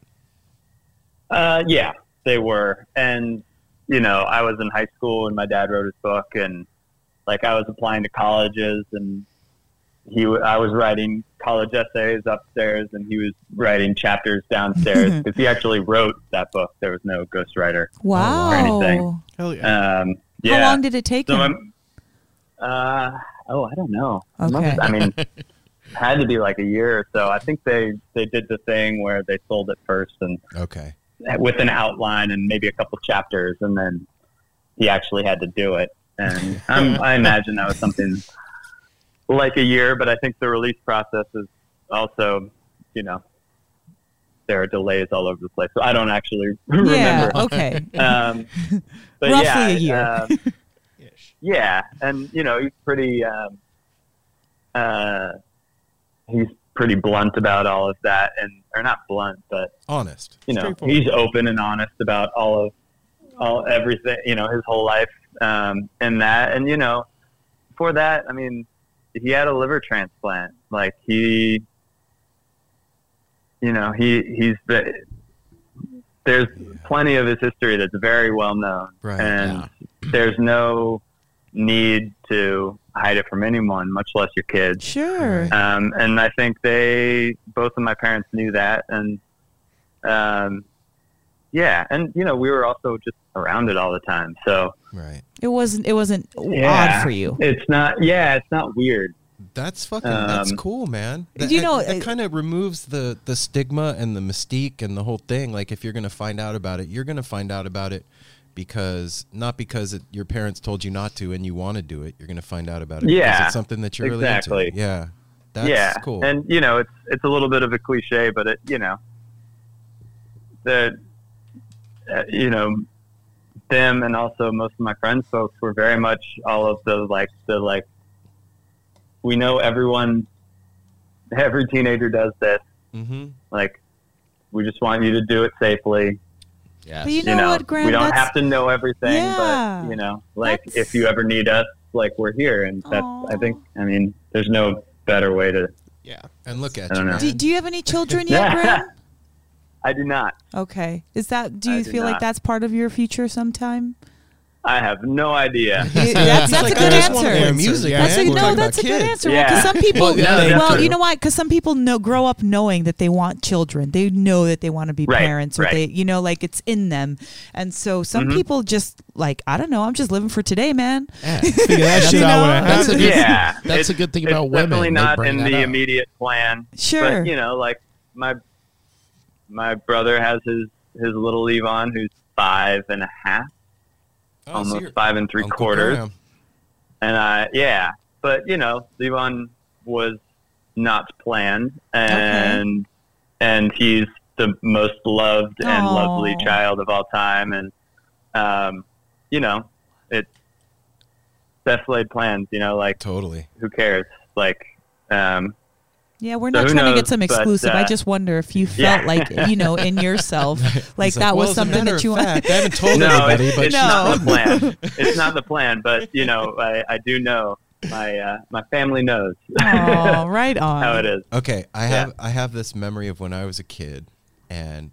Uh, yeah, they were. And, you know, I was in high school and my dad wrote his book and like I was applying to colleges and he, w- I was writing college essays upstairs and he was writing chapters downstairs because he actually wrote that book. There was no ghostwriter. Wow. anything. Hell yeah. Um, yeah. How long did it take so him? I'm, uh, oh, I don't know. Okay. I mean, it had to be like a year or so. I think they, they did the thing where they sold it first and okay with an outline and maybe a couple chapters, and then he actually had to do it. And I'm, I imagine that was something like a year, but I think the release process is also, you know, there are delays all over the place. So I don't actually remember. yeah. remember. Okay. Um, but Roughly yeah, a year. um, yeah, and you know he's pretty. Um, uh, he's pretty blunt about all of that, and or not blunt, but honest. you know he's open and honest about all of all everything you know his whole life um and that and you know for that i mean he had a liver transplant. Like he you know he he's the, there's plenty of his history that's very well known. Right, and there's no need to hide it from anyone much less your kids Sure. um, and I think they, both of my parents knew that. And, um, yeah. And, you know, we were also just around it all the time. So right It wasn't. It wasn't Yeah. odd for you. it's not, yeah, it's not weird. That's fucking. that's Um, cool, man. That, you know, that, it- kind of removes the the stigma and the mystique and the whole thing. Like, if you're gonna find out about it, you're gonna find out about it because not because it, your parents told you not to and you want to do it. You're gonna find out about it Yeah, it's something that you're exactly. really into. Yeah, that's yeah. cool. And, you know, it's, it's a little bit of a cliche, but it, you know, the, uh, you know, them and also most of my friends folks were very much all of the like the like we know everyone every teenager does this mm-hmm. like we just want you to do it safely Yes. But you you know, know what, Grahame? we don't that's, have to know everything Yeah. but you know like if you ever need us like we're here and that's i think i mean there's no better way to Yeah. And look at I you, don't know. Do, do you have any children yet, Grahame? i do not Okay. Is that? Do you do feel like that's part of your future sometime? I have no idea It- that's that's like, a I good just wanna answer. music, Yeah. That's a, no, that's a about good kids. answer. Because Yeah. some people, Well, yeah, well, that's you know what? Because some people know, grow up knowing that they want children. They know that they want to be Right, parents, or right. they, you know, like it's in them. And so some Mhm. people just like, I don't know, I'm just living for today, man. Yeah. Figure that You shit know? That's a good- yeah That's it's, a good thing it's about women. definitely not in the up. immediate plan Sure. but you know like my my brother has his his little levon who's five and a half Oh, almost you're five and three Uncle quarters Grahame. and I yeah, but you know, Levon was not planned, and and he's the most loved and Aw. lovely child of all time, and um, you know, it's best laid plans. You know, like Totally. who cares? Like, um, Yeah, we're not who trying to get some but, exclusive. I uh, just wonder if you yeah. felt like, you know, in yourself, like He's that well, was something that of you want. fact, I haven't told no, anybody, it's, but it's No. not the plan. It's not the plan, but you know, I, I do know my uh, my family knows Oh, right on. how it is. Okay, I Yeah. have I have this memory of when I was a kid, and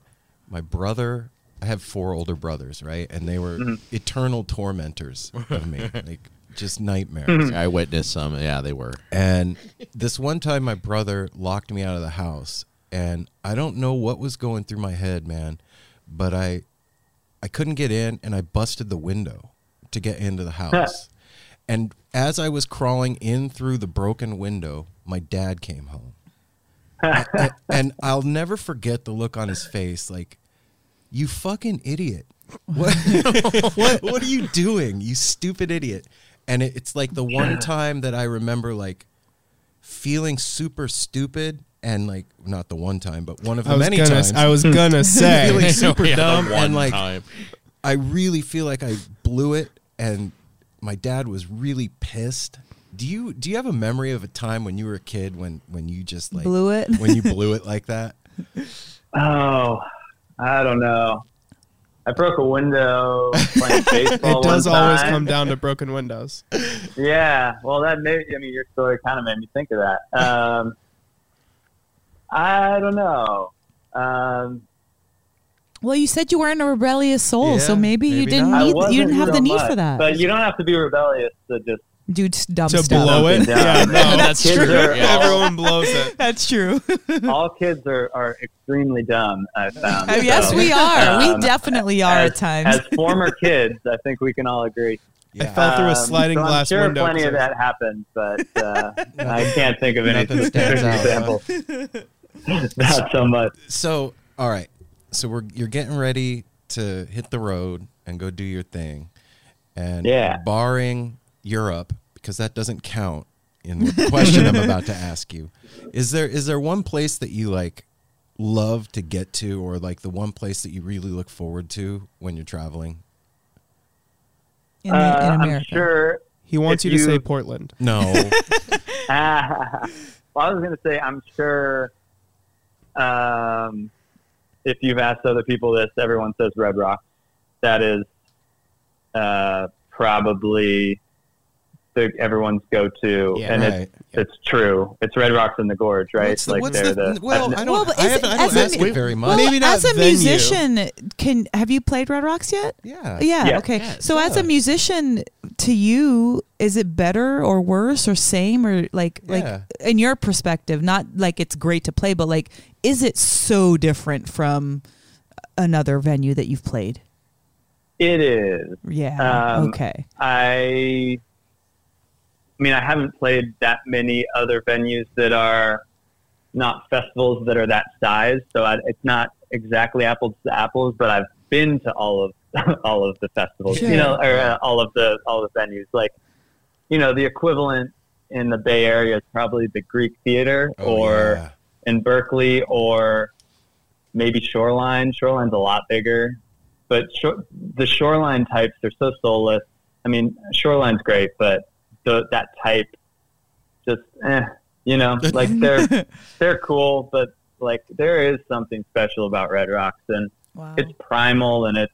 my brother. I have four older brothers, right, and they were Mm-hmm. eternal tormentors of me, like just nightmares. I witnessed some. Yeah, they were. And this one time, my brother locked me out of the house, and I don't know what was going through my head, man, but I, I couldn't get in, and I busted the window to get into the house. and as I was crawling in through the broken window, my dad came home, and, and I'll never forget the look on his face, like, "You fucking idiot! What, what, what are you doing, you stupid idiot?" And it, it's like the one time that I remember, like feeling super stupid and like not the one time, but one of the many gonna. times I was gonna say. feeling super Yeah, dumb and like time. I really feel like I blew it and my dad was really pissed. Do you do you have a memory of a time when you were a kid when when you just like Blew it? when you blew it like that? Oh, I don't know. I broke a window playing baseball. It does one always time. come down to broken windows. Yeah, well, that made I mean your story kind of made me think of that. Um, I don't know. Um, Well, you said you weren't a rebellious soul, so Yeah, maybe, you didn't not. need you didn't have the need much, for that. But you don't have to be rebellious to just. Do s- dumb To stuff. blow it, yeah, no, That's Kids true. are Yeah. Everyone blows it. That's true. all kids are, are extremely dumb. I found. Oh, yes, So, we are. um, we definitely are as, at times. As former kids, I think we can all agree. I fell through a Um, sliding so glass I'm sure window. plenty 'cause of that happens, but uh, I can't think of any Nothing stands out, example. Not so much. So, all right. So we're you're getting ready to hit the road and go do your thing. And Yeah. barring Europe, because that doesn't count in the question I'm about to ask you. Is there is there one place that you like love to get to or like the one place that you really look forward to when you're traveling? in, the, Uh, in I'm America. sure. He wants you to say Portland. No. well, I was going to say, I'm sure. Um, if you've asked other people this, everyone says Red Rock. That is uh, probably the, everyone's go-to, Yeah. and Right. it's it's true. It's Red Rocks in the Gorge, right? What's the- like what's they're the- the, well, I've- I don't, Well, I, haven't, I don't as a- it very much. Well, Maybe not as a venue. musician, can have you played Red Rocks yet? yeah. Yeah. Yeah. Okay. Yeah, so, as a musician, to you, is it better or worse or same or like Yeah. like in your perspective? Not like it's great to play, but like, is it so different from another venue that you've played? it is. Yeah. Um, okay. I, I mean, I haven't played that many other venues that are not festivals that are that size, so I, it's not exactly apples to apples. But I've been to all of all of the festivals, Sure. you know, or uh, all of the all the venues. Like, you know, the equivalent in the Bay Area is probably the Greek Theater, Oh, or yeah. in Berkeley, or maybe Shoreline. Shoreline's a lot bigger, but shor- the Shoreline types are so soulless. I mean, Shoreline's great, but the, that type just, eh, you know, like they're they're cool, but like there is something special about Red Rocks, and Wow. it's primal and it's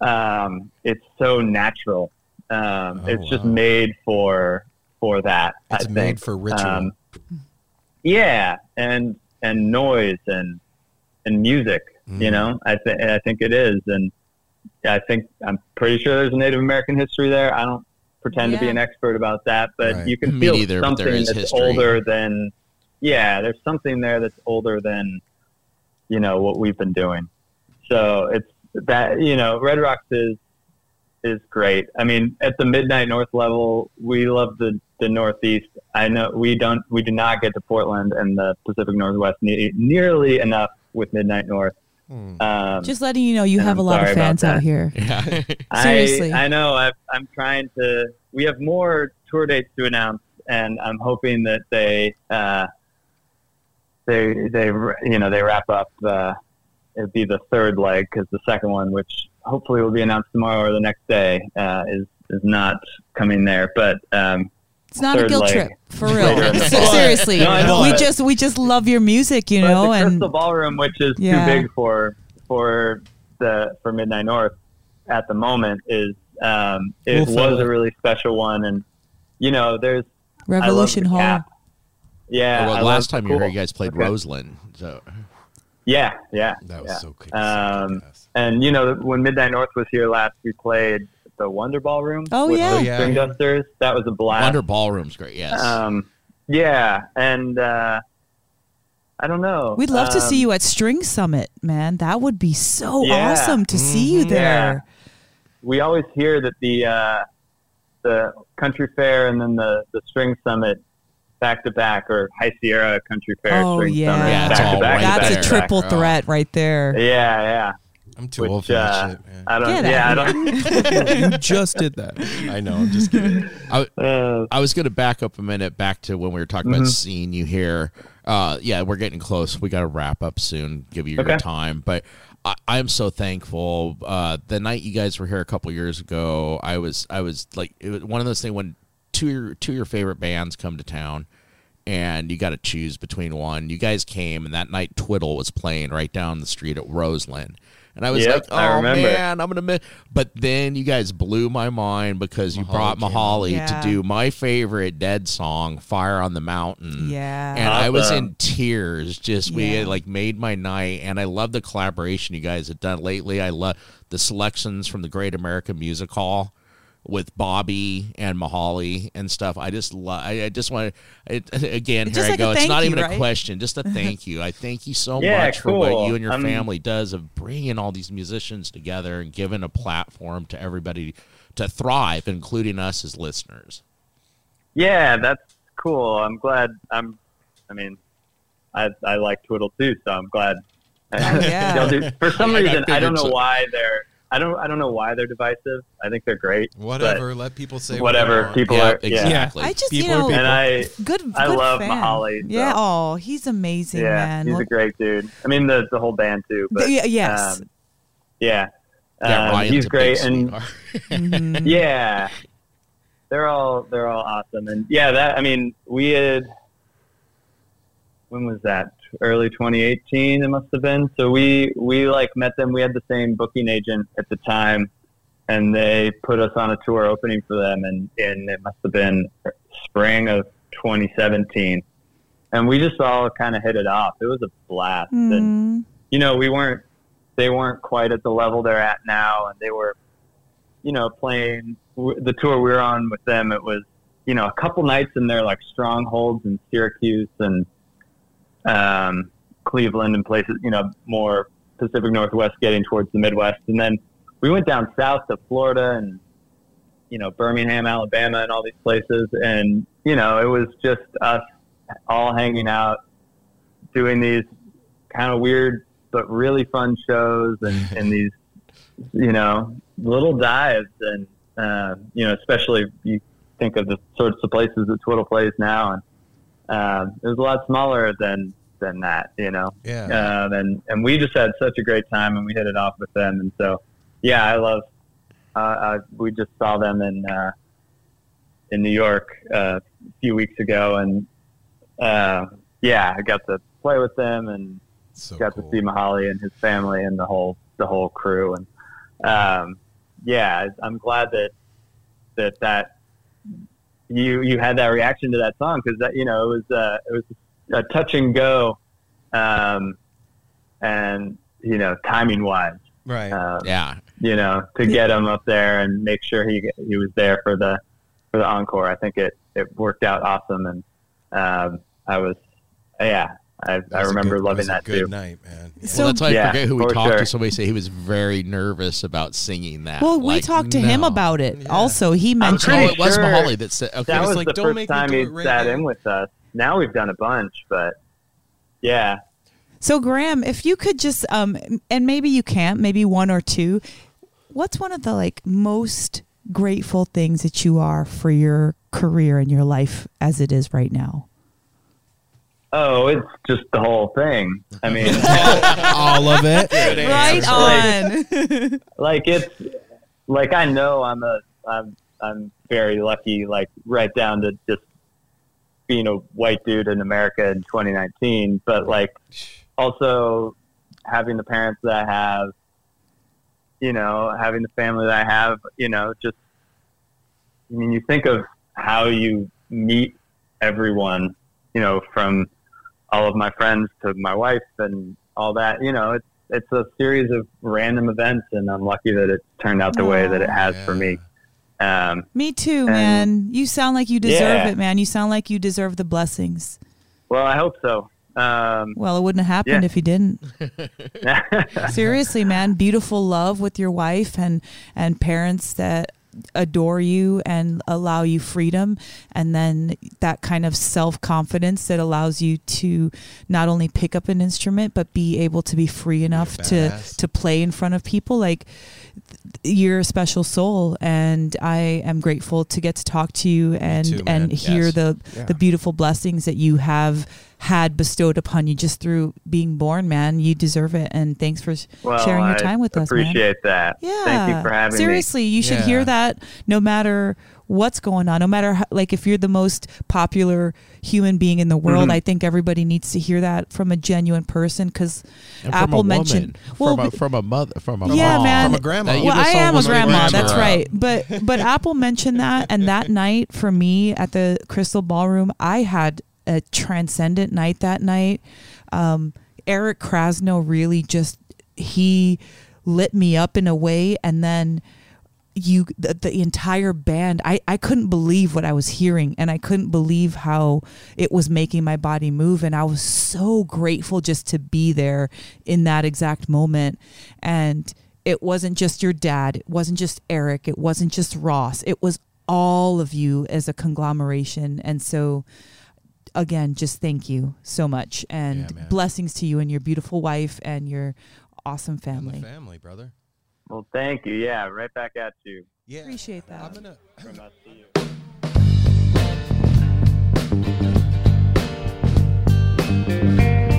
um, it's so natural. Um, Oh, it's just made for for that. It's I made think. for ritual. Um, yeah, and and noise and and music. You Mm. know, I think I think it is, and I think I'm pretty sure there's a Native American history there. I don't pretend to be an expert about that, but Right. you can Me feel neither, something is that's history. older than. Yeah, there's something there that's older than, you know, what we've been doing. So it's that you know, Red Rocks is is great. I mean, at the Midnight North level, we love the the Northeast. I know we don't, we do not get to Portland and the Pacific Northwest ne- nearly enough with Midnight North. Hmm. Um, Just letting you know, you have a I'm lot of fans out here. Yeah. Seriously. I, I know. I've, I'm trying to. We have more tour dates to announce, and I'm hoping that they uh, they they you know they wrap up. Uh, it'd be the third leg because the second one, which hopefully will be announced tomorrow or the next day, uh, is is not coming there. But um, It's not a guilt leg trip for real. later in the Se- fall. Seriously, No, we just we just love your music, you but know, the and the Ballroom, which is Yeah. too big for for the for Midnight North at the moment, is um, it We'll was it. a really special one, and you know, there's Revolution the Hall. Cap. Yeah. well, I last love- time you were here, you guys played Okay. Roseland. So Yeah, yeah. That was yeah. so kick- Um. And you know, when Midnight North was here last, we played the Wonder Ballroom. Oh, with yeah. the Oh, yeah. Stringdusters. That was a blast. Wonder Ballroom's great. Yes. Um, yeah, and uh, I don't know. We'd love to Um, see you at String Summit, man. That would be so Yeah. awesome to see you Mhm. there. We always hear that the uh, the country fair and then the the string summit back to back, or High Sierra Country Fair Oh, string yeah. summit Yeah, it's back to back. right to That's back a to back. triple Oh. threat right there. Yeah, yeah. I'm too Which, old for that uh, shit, man. I don't. Get yeah, I don't. you just did that. I know. I'm just kidding. Uh, I was going to back up a minute back to when we were talking Mm-hmm. about seeing you here. Uh, yeah, we're getting close. We got to wrap up soon. Give you your time, but I, I'm so thankful. Uh, the night you guys were here a couple years ago, I was I was like it was one of those things when two of your two of your favorite bands come to town. And you got to choose between one. You guys came, and that night Twiddle was playing right down the street at Roseland, and I was Yep, like, "Oh man, I'm gonna miss." But then you guys blew my mind because you brought came. Mihali Yeah. to do my favorite Dead song, "Fire on the Mountain." Yeah. and I was Awesome. in tears. Just we had, like made my night, and I love the collaboration you guys have done lately. I love the selections from the Great American Music Hall with Bobby and Mihali and stuff. I just love. I, I just want to again. It's Here just I like go. It's not you, even right? a question, just a thank you. I thank you so Yeah, much for what you and your I'm- family does of bringing all these musicians together and giving a platform to everybody to thrive, including us as listeners. yeah, that's cool. I'm glad. I'm. I mean, I I like Twiddle too, so I'm glad. yeah. Do- For some I reason, I don't know so. why they're. I don't. I don't know why they're divisive. I think they're great. Whatever. Let people say Whatever. What they People yeah, are. Yeah. exactly. I just, People you know. And I. good, I good love fan. Mihali, Yeah. Oh, he's amazing, Yeah, man. he's Well, a great dude. I mean, the the whole band too. But y- yes. um, yeah, yeah, Um, Ryan's he's great, and sweetheart. Mhm. yeah, they're all they're all awesome, and yeah, that I mean, we had when was that? Early 2018, it must have been. So we we like met them. We had the same booking agent at the time, and they put us on a tour opening for them, and and it must have been spring of 2017, and we just all kind of hit it off. It was a blast, and Mm. you know, we weren't they weren't quite at the level they're at now, and they were, you know, playing the tour we were on with them. It was, you know, a couple nights in their like strongholds in Syracuse and um, Cleveland and places, you know, more Pacific Northwest, getting towards the Midwest, and then we went down south to Florida and you know Birmingham, Alabama, and all these places, and you know, it was just us all hanging out, doing these kind of weird but really fun shows and, and these you know little dives. And uh, you know especially if you think of the sorts of places that Twiddle plays now. And um, it was a lot smaller than than that you know Yeah. um, and and we just had such a great time and we hit it off with them and so yeah I love uh, uh, we just saw them in uh, in New York uh, a few weeks ago and uh, yeah I got to play with them and so got cool. to see Mihali and his family and the whole the whole crew and um, yeah I'm glad that that that you you had that reaction to that song because that you know it was uh, it was a touch and go um, and you know timing wise Right. um, yeah, you know to get him up there and make sure he he was there for the for the encore I think it it worked out awesome and um, I was yeah I, I was a remember good- loving was a that good too night, man. Yeah. So- well, that's why Yeah, I forget who we for talked sure. to. Somebody said he was very nervous about singing that. Well, we talked to him about it. Yeah. Also, he mentioned pretty Oh, it was sure Mihali that said. Okay, that was was like, the "Don't first make me time do he right sat now." in with us. Now we've done a bunch, but yeah. So, Grahame, if you could just, um, and maybe you can't, maybe one or two. What's one of the like most grateful things that you are for your career and your life as it is right now? Oh, it's just the whole thing. I mean, All of it. Right on. like it's like I know I'm a I'm I'm very lucky. Like right down to just being a white dude in America in 2019, but like also having the parents that I have, you know, having the family that I have, you know, just I mean, you think of how you meet everyone, you know, from all of my friends to my wife and all that. You know, it's it's a series of random events, and I'm lucky that it turned out the way that it has for me. Um, Me too, And- man. You sound like you deserve Yeah. it, man. You sound like you deserve the blessings. well, I hope so. Um, Well, it wouldn't have happened Yeah. if you didn't. Seriously, man, beautiful love with your wife and and parents that adore you and allow you freedom and then that kind of self-confidence that allows you to not only pick up an instrument but be able to be free enough to to play in front of people like you're a special soul and I am grateful to get to talk to you and too, and hear Yes. the Yeah. the beautiful blessings that you have had bestowed upon you just through being born man you deserve it and thanks for well, sharing your I time with us man Appreciate that. yeah Thank you for having me. seriously you should hear that no matter what's going on no matter how, like if you're the most popular human being in the world Mhm. i think everybody needs to hear that from a genuine person because apple from a mentioned woman, well from, a, be- from a mother, from a Yeah, mom. man. From a grandma. That well, I am a almost grandma. That's right. But but Apple mentioned that, and that night for me at the Crystal Ballroom, I had a transcendent night that night. Um, Eric Krasno really just he lit me up in a way, and then you the, the entire band I, I couldn't believe what i was hearing. And i couldn't believe how it was making my body move. And i was so grateful just to be there in that exact moment. And it wasn't just your dad. It wasn't just eric. It wasn't just ross. It was all of you as a conglomeration. And so again just thank you so much and Yeah, blessings to you and your beautiful wife and your awesome And family the family, brother. Well, thank you. Yeah, right back at you Yeah. appreciate that I'm gonna. from us to you. You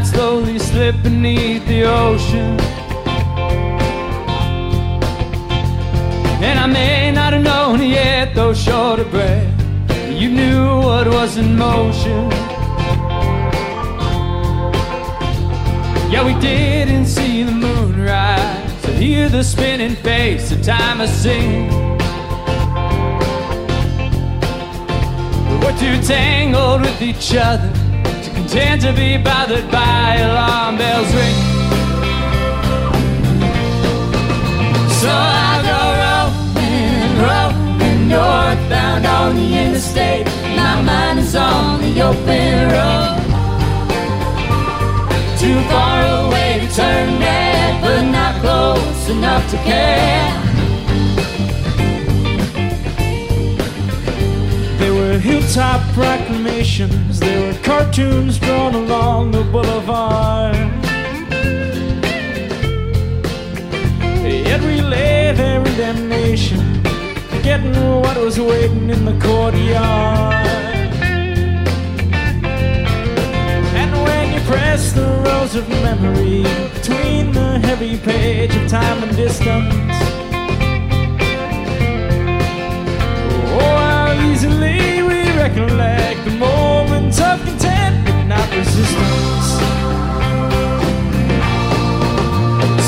sunlight slowly slipped beneath the ocean. And I may not have known yet, though short of breath, you knew what was in motion. Yeah, we didn't see the moon rise, or hear the spinning face of time a sing. We're too tangled with each other content to be bothered by alarm bells ring. So I'll go rolling, rolling northbound on the interstate. My mind is on the open road. Too far away to turn back, but not close enough to care. Hilltop proclamations, there were cartoons drawn along the boulevard. Yet we lay there in damnation, forgetting what was waiting in the courtyard. And when you press the rose of memory between the heavy page of time and distance, easily we recollect the moments of content, but not resistance.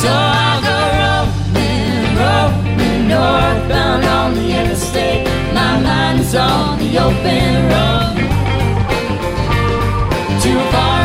So I'll go rolling, rolling northbound on the interstate. My mind is on the open road. Too far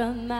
from my